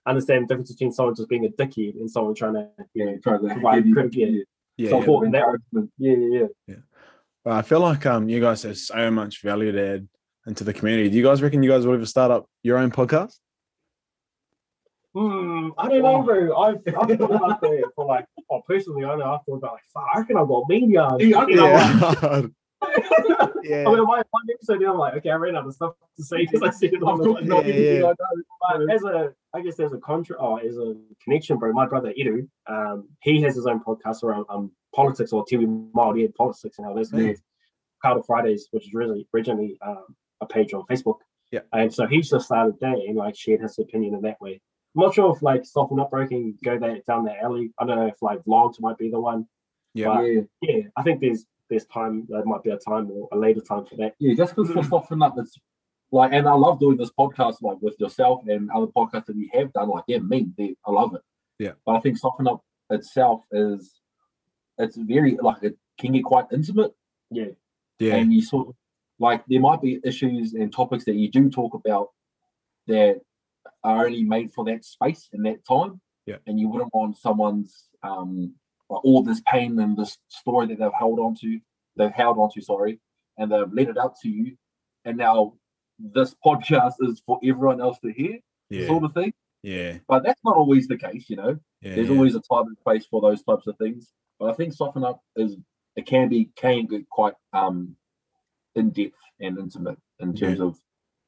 Understand the difference between someone just being a dickhead and someone trying to you know Yeah, try to Provide give you- critic, yeah. Yeah, yeah. support in that. encouragement. Yeah, yeah, yeah. Well, I feel like um you guys have so much value to add into the community. Do you guys reckon you guys would ever start up your own podcast? Hmm, I don't know, bro. I've, I've thought about that for like, oh, personally, I know I've thought about like, fuck, I reckon I've got media. Yeah, I You know, Yeah, like- yeah, I mean, my one episode, I'm like, okay, I ran out of stuff to say because I said it on the Yeah, yeah. I know. But as a, I guess there's a contra, oh, as a connection, bro. My brother Edu, um, he has his own podcast around um politics or te ao Māori and politics and how this Yeah. goes. Carter Fridays, which is really originally um, a page on Facebook. Yeah. And so he's just started that and like shared his opinion in that way. I'm not sure if like Soften Up Bro go that down that alley. I don't know if like vlogs might be the one. yeah, But Yeah, yeah, I think there's there's time. There might be a time or a later time for that. yeah, just because for mm. softening up, it's like, and I love doing this podcast like with yourself and other podcasts that we have done. Like, yeah, me, they, I love it. Yeah. but I think soften up itself is it's very like it can get quite intimate, Yeah. yeah, and you sort of like there might be issues and topics that you do talk about that are only made for that space and that time. Yeah. and you wouldn't want someone's um all this pain and this story that they've held on to, they've held on to, sorry, and they've let it out to you, and now this podcast is for everyone else to hear, yeah, sort of thing. yeah, But that's not always the case, you know. yeah. There's yeah. always a time and place for those types of things. But I think soften up is it can be can get quite um in depth and intimate in Yeah. terms of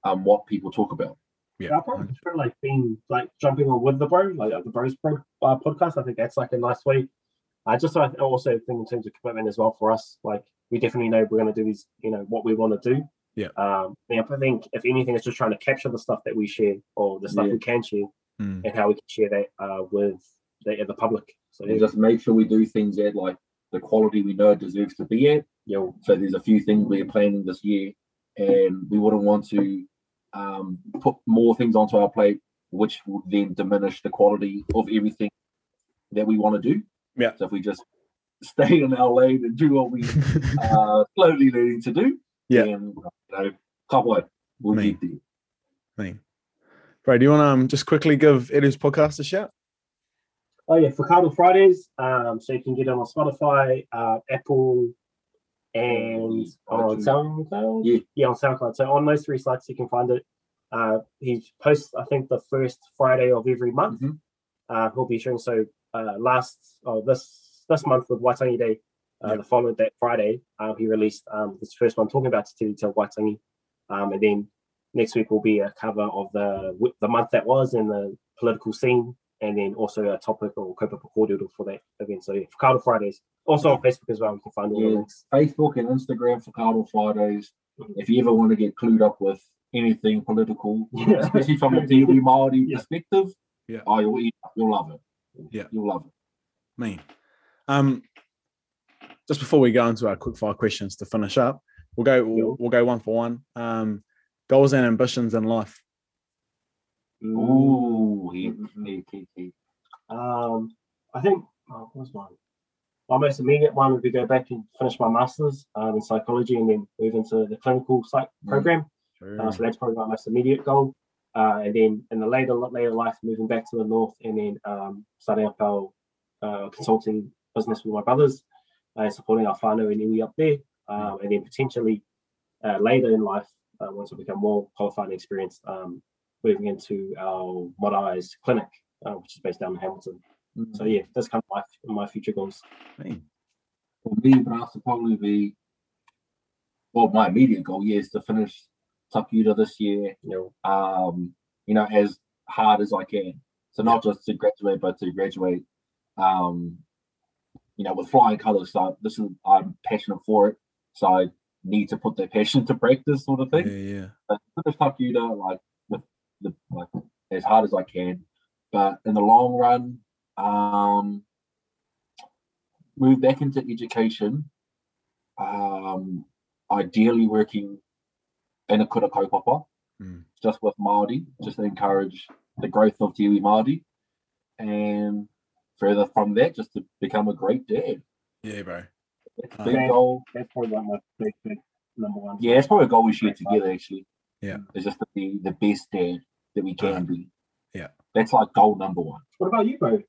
um what people talk about. yeah. I probably prefer like being like jumping on with the bro, like the bros pro uh, podcast. I think that's like a nice way. I just I also think in terms of commitment as well for us, like we definitely know we're going to do these, you know, what we want to do. Yeah. Um. Yeah, I think if anything, it's just trying to capture the stuff that we share or the stuff Yeah. we can share Mm. and how we can share that uh with the the public. So And just make sure we do things at like the quality we know it deserves to be at. Yo, So there's a few things we're planning this year, and we wouldn't want to um, put more things onto our plate, which would then diminish the quality of everything that we want to do. Yeah. So if we just stay in our lane and do what we uh, slowly learning to do, Yeah. then you know, can't wait. We'll Me. get there. Thing. Bro, do you want to um, just quickly give Edu's podcast a shout? Oh yeah, for Cardinal Fridays. Um, so you can get it on Spotify, uh, Apple, and on. SoundCloud. Yeah. yeah, on SoundCloud. So on those three sites you can find it. Uh, he posts, I think, the first Friday of every month. Mhm. Uh, he'll be showing so uh, last oh this this month with Waitangi Day. Uh, Yep. The following that Friday, uh, he released um, this first one talking about Te Te Waitangi, um, and then next week will be a cover of the the month that was in the political scene, and then also a topic or kaupapa kōrero for that event. So yeah, for Carter Fridays, also on Facebook as well, you can find all the Yeah. links. Facebook and Instagram for Cardinal Fridays. If you ever want to get clued up with anything political, Yeah. especially from a te ao Māori Yeah. perspective, Yeah. oh, you'll, eat, you'll love it. Yeah. You'll love it. Me. Um, just before we go into our quick fire questions to finish up, we'll go we'll, we'll go one for one. Um, goals and ambitions in life. Ooh, he, he, he, he. Um, I think oh, what was mine? my most immediate one would be go back and finish my masters um, in psychology and then move into the clinical psych Mm. program. Uh, so that's probably my most immediate goal. Uh, and then in the later later life, moving back to the north and then um, starting up our uh, consulting business with my brothers and supporting our whānau and iwi up there. Um, and then potentially uh, later in life, uh, once I become more qualified and experienced, um, moving into our modernised clinic, uh, which is based down in Hamilton. So yeah, that's kind of my my future goals. Hey, For me, it would have probably be, well, my immediate goal, yeah, is to finish Takuta this year, You know, um, you know, as hard as I can. So not just to graduate, but to graduate, um, you know, with flying colors. So this is, I'm passionate for it. So I need to put that passion to practice sort of thing. yeah. yeah. But finish Takuta, like, with the, like, as hard as I can. But in the long run, um, move back into education, um, ideally working in a kura kaupapa, Mm. just with Māori, just to encourage the growth of Te Iwi Māori. And further from that, just to become a great dad. Yeah, bro. That's a Uh, big Yeah. goal. that's probably like my big, big number one. Yeah, it's probably a goal we share together actually. Yeah. It's just to be the best dad that we can be. yeah. That's like goal number one. What about you, bro?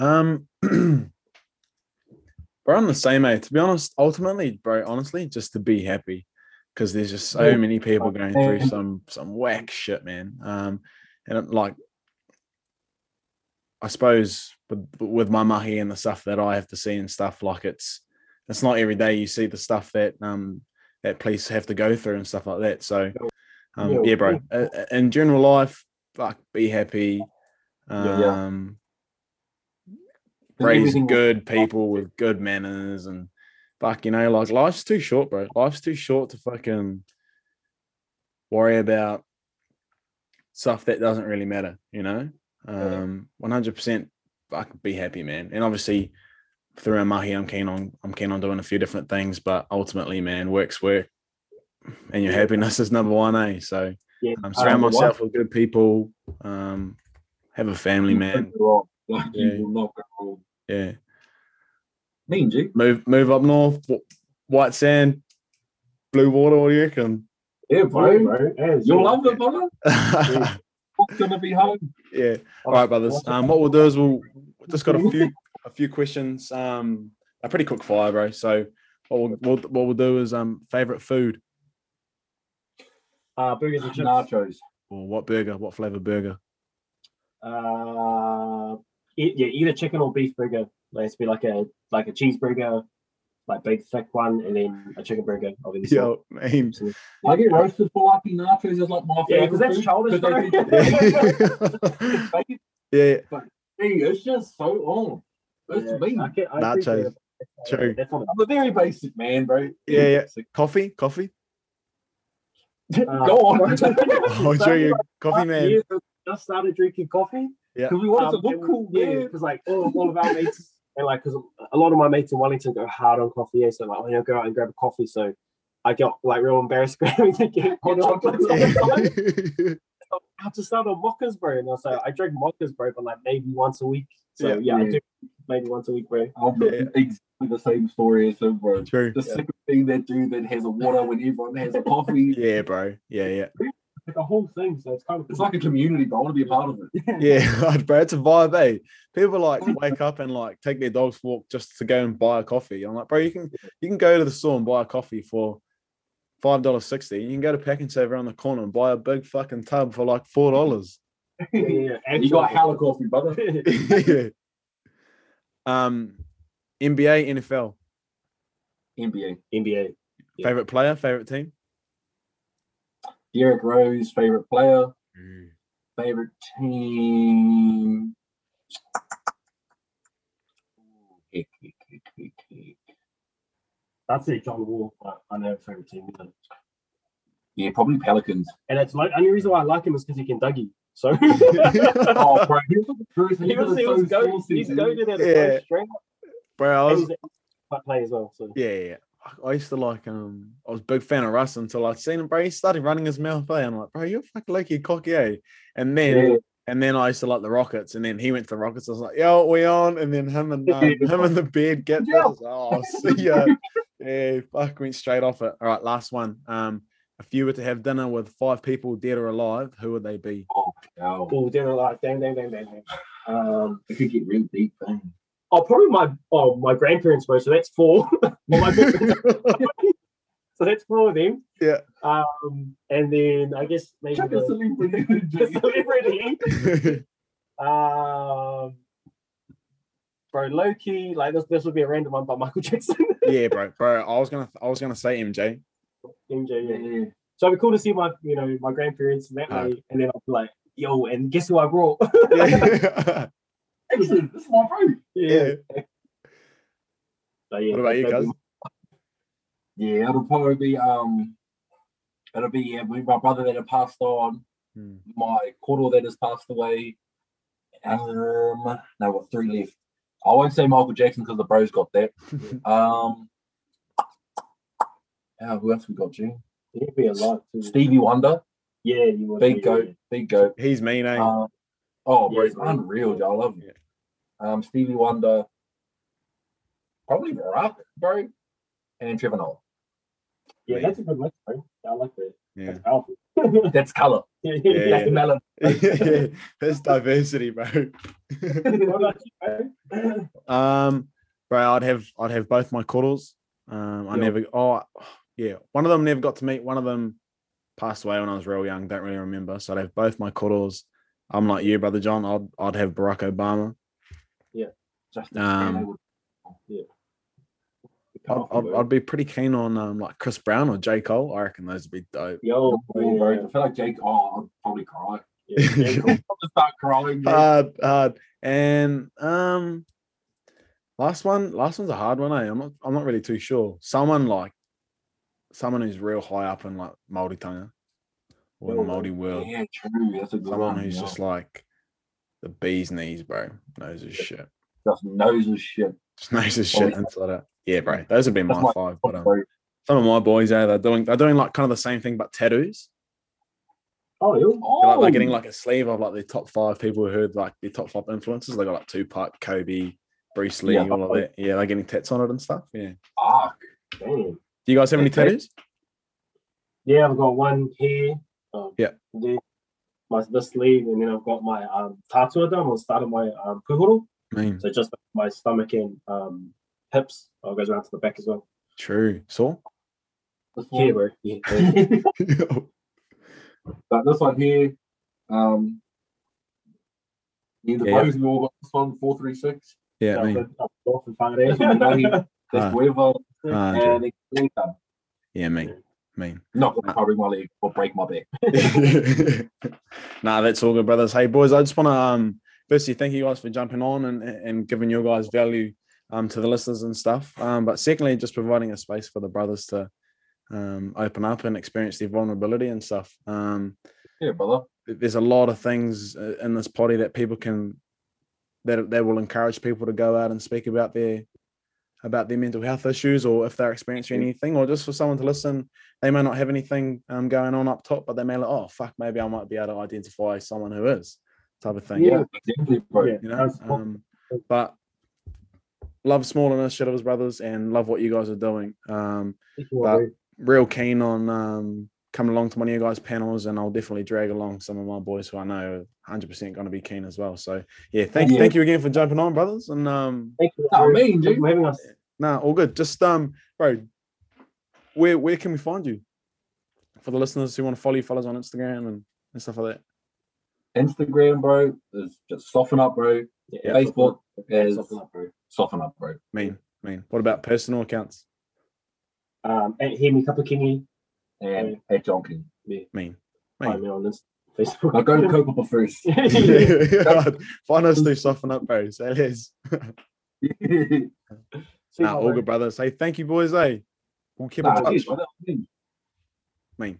Um, bro, I'm the same, mate. To be honest, ultimately, bro, honestly, just to be happy, because there's just so Yeah. many people going through some some whack shit, man. Um, and it, like, I suppose with with my mahi and the stuff that I have to see and stuff, like it's it's not every day you see the stuff that um that police have to go through and stuff like that. So, um, Yeah. yeah, bro. uh, In general life, fuck, be happy. Yeah, yeah. Um, raise good people with good manners and fuck, you know, like life's too short, bro. Life's too short to fucking worry about stuff that doesn't really matter, you know? Um, 100% fuck be happy, man. And obviously through our mahi, I'm keen on I'm keen on doing a few different things, but ultimately, man, work's work. And your happiness is number one, eh? So Yeah, um, surround um, myself with good people, um, have a family, you man. won't go wrong. Like Yeah. you will not go wrong. Yeah. Mean G. move move up north, white sand, blue water. What do you reckon? Yeah, bro, bro. bro. Yeah, You'll love it, brother. yeah. What's gonna be home? Yeah. All right, brothers. Um, what we'll do is we'll we've just got a few a few questions. Um, a pretty quick fire, bro. So what we'll, we'll what we'll do is um favorite food Uh, burgers and chips. Nachos. or what burger, what flavor burger. Uh, e- yeah, either chicken or beef burger. Like it's be like a like a cheeseburger, like big thick one, and then a chicken burger. Obviously. Yo, man. I get roasted for liking nachos is like my Yeah, because that's food, childish. 'cause bro. they- yeah, Hey, it's just so on. It's Yeah, me. I can, I Nachos. True. I'm a very basic man, bro. Yeah, yeah. Basic. coffee, coffee. Uh, Go on. Oh, sure, you coffee man. years just started drinking coffee. Yeah. Because we wanted Um, to and look we- cool, yeah, because like all, all of our mates and like because a lot of my mates in Wellington go hard on coffee. Yeah, so like, oh, you know, go out and grab a coffee. So I got like real embarrassed grabbing to get hot chocolates all the time. I had to start on mochas, bro. And so I drink mochas, bro, but like maybe once a week. So Yeah. yeah, I do maybe once a week, bro. I'm Yeah. exactly the same story as him, bro. True. The second thing that dude that has a water when everyone has a coffee. Yeah, bro. Yeah, yeah. Like a whole thing. So it's kind of It's like a community, bro. I want to be a part of it. Yeah, bro, it's a vibe, eh? People like wake up and like take their dogs walk just to go and buy a coffee. I'm like, bro, you can you can go to the store and buy a coffee for five dollars sixty. You can go to Pak'nSave around the corner and buy a big fucking tub for like four dollars. yeah, yeah. And you got hella coffee, brother. yeah. Um, NBA, NFL, NBA. NBA. Yeah. favorite player, favorite team. Derrick Rose, favorite player, favorite team. That's it, John Wall. But I know favorite team. Yeah, probably Pelicans. And it's like only reason why I like him is because he can Dougie. So Oh, bro, he was the first. he was he was go he's goaded at Yeah. a straight up. Bro, I And was play as well. So yeah, yeah. I used to like um I was a big fan of Russ until I'd seen him, bro. He started running his mouth, eh? I'm like, bro, you're fucking lucky cocky, eh? And then Yeah. And then I used to like the Rockets, and then he went to the Rockets. I was like, "Yo, we on?" And then him and um, him and the beard get Yeah. this. Oh, see ya. yeah, fuck, went straight off it. All right, last one. Um, if you were to have dinner with five people, dead or alive, who would they be? Oh, no. Oh, dinner like dang, dang, dang, dang, dang. Um, It could get real deep. Man. oh, probably my oh my grandparents were. So that's four. well, my so that's four of them. Yeah. Um, and then I guess maybe Chuck a the, celebrity. the celebrity. Um, bro, low key, like this, this would be a random one by Michael Jackson. yeah, bro, bro. I was gonna, I was gonna say MJ. MJ, yeah. Yeah. So it'd be cool to see my, you know, my grandparents that Ah. way, and then I'll be like, yo, and guess who I brought? Yeah. Excellent. This is my bro. yeah. So, yeah, What about you, guys? be- Yeah, it'll probably be um, it'll be yeah, my brother that had passed on, Hmm. my quarter that has passed away. Um, no, what three left? I won't say Michael Jackson because the bros got that. Um, yeah, who else we got? Gene He'd be a lot too. Stevie Wonder, Yeah, you would. big be, goat, big goat. He's mean, eh? Uh, oh, bro, Yeah, it's unreal. Joe. I love him. Yeah. Um, Stevie Wonder, probably Barack, bro, and Trevor Noah. Yeah, that's a good mix, bro. I like that. yeah. That's powerful. That's color. Yeah. That's the melon. yeah, there's diversity, bro. what about you, bro? um, bro, I'd have I'd have both my cuddles. Um, I Yeah. never. Oh, yeah. One of them never got to meet. One of them passed away when I was real young. Don't really remember. So I'd have both my cuddles. I'm like you, brother John. I'd I'd have Barack Obama. Just Um, I'd, I'd. I'd be pretty keen on um like Chris Brown or J Cole. I reckon those would be dope. Yo, bro, bro, yeah. I feel like Jake. Oh, I'd probably cry. Yeah, yeah, cool. I'll just start crying. man. hard, hard. And um, last one, last one's a hard one. Eh? I'm not, I'm not really too sure. Someone like, someone who's real high up in like Māoritanga or the Oh, Māori world. yeah, true. That's a good Someone one. who's yeah. just like the bee's knees, bro. Knows his shit. just knows his shit. Just knows his Oh, shit yeah. inside out. Yeah, bro. Those would be my five. But um, some of my boys, yeah, they're doing they're doing like kind of the same thing but tattoos. Oh, yo. They're, like, they're getting Oh, like a sleeve of like the top five people who heard like the top five influences. They got like two Tupac, Kobe, Bruce Lee, Yeah. all of that. Yeah, they're getting tats on it and stuff. Yeah. fuck. Damn. Do you guys have any tattoos? Yeah, I've got one here. Um, yeah. this my the sleeve, and then I've got my um, tattoo done on the start of my um, pūhoro. So just my stomach and um, hips. Oh, goes around to the back as well. True. So. Yeah, bro. Yeah. but this one here, um, yeah, the yeah, we all got this one, 436. Yeah, so, 100. Yeah, me, me. Not going to carry my leg or break my back. nah, that's all good, brothers. Hey, boys, I just want to um, firstly thank you guys for jumping on and, and giving your guys value um, to the listeners and stuff. Um, but secondly, just providing a space for the brothers to um, open up and experience their vulnerability and stuff. Um, yeah, brother. There's a lot of things uh, in this potty that people can that that will encourage people to go out and speak about their about their mental health issues or if they're experiencing anything or just for someone to listen they may not have anything um, going on up top but they may like oh fuck maybe i might be able to identify someone who is type of thing. Yeah, exactly, bro. You know um, but love small initiatives brothers and love what you guys are doing. Um, but real keen on um, coming along to one of you guys' panels, and I'll definitely drag along some of my boys who I know 100% going to be keen as well. So, yeah, thank you, Yeah. thank you again for jumping on, brothers. And um, Thank you. Nah, bro. Thank you dude. for having us. nah, all good. Just um, bro, where where can we find you for the listeners who want to follow you, follow us on Instagram and, and stuff like that? Instagram, bro, is just soften up, bro. Yeah, Facebook is Soften up, bro. soften up, bro. Mean, mean. What about personal accounts? Um, at Hemi Kapakingi, And at John Kingi. Mean, find mean. me on this Facebook. Now go to Coca first. find us to soften up, bro. Say less. See Nah, all good, brothers. Hey, thank you, boys. Hey, we'll keep in touch. geez. Mean.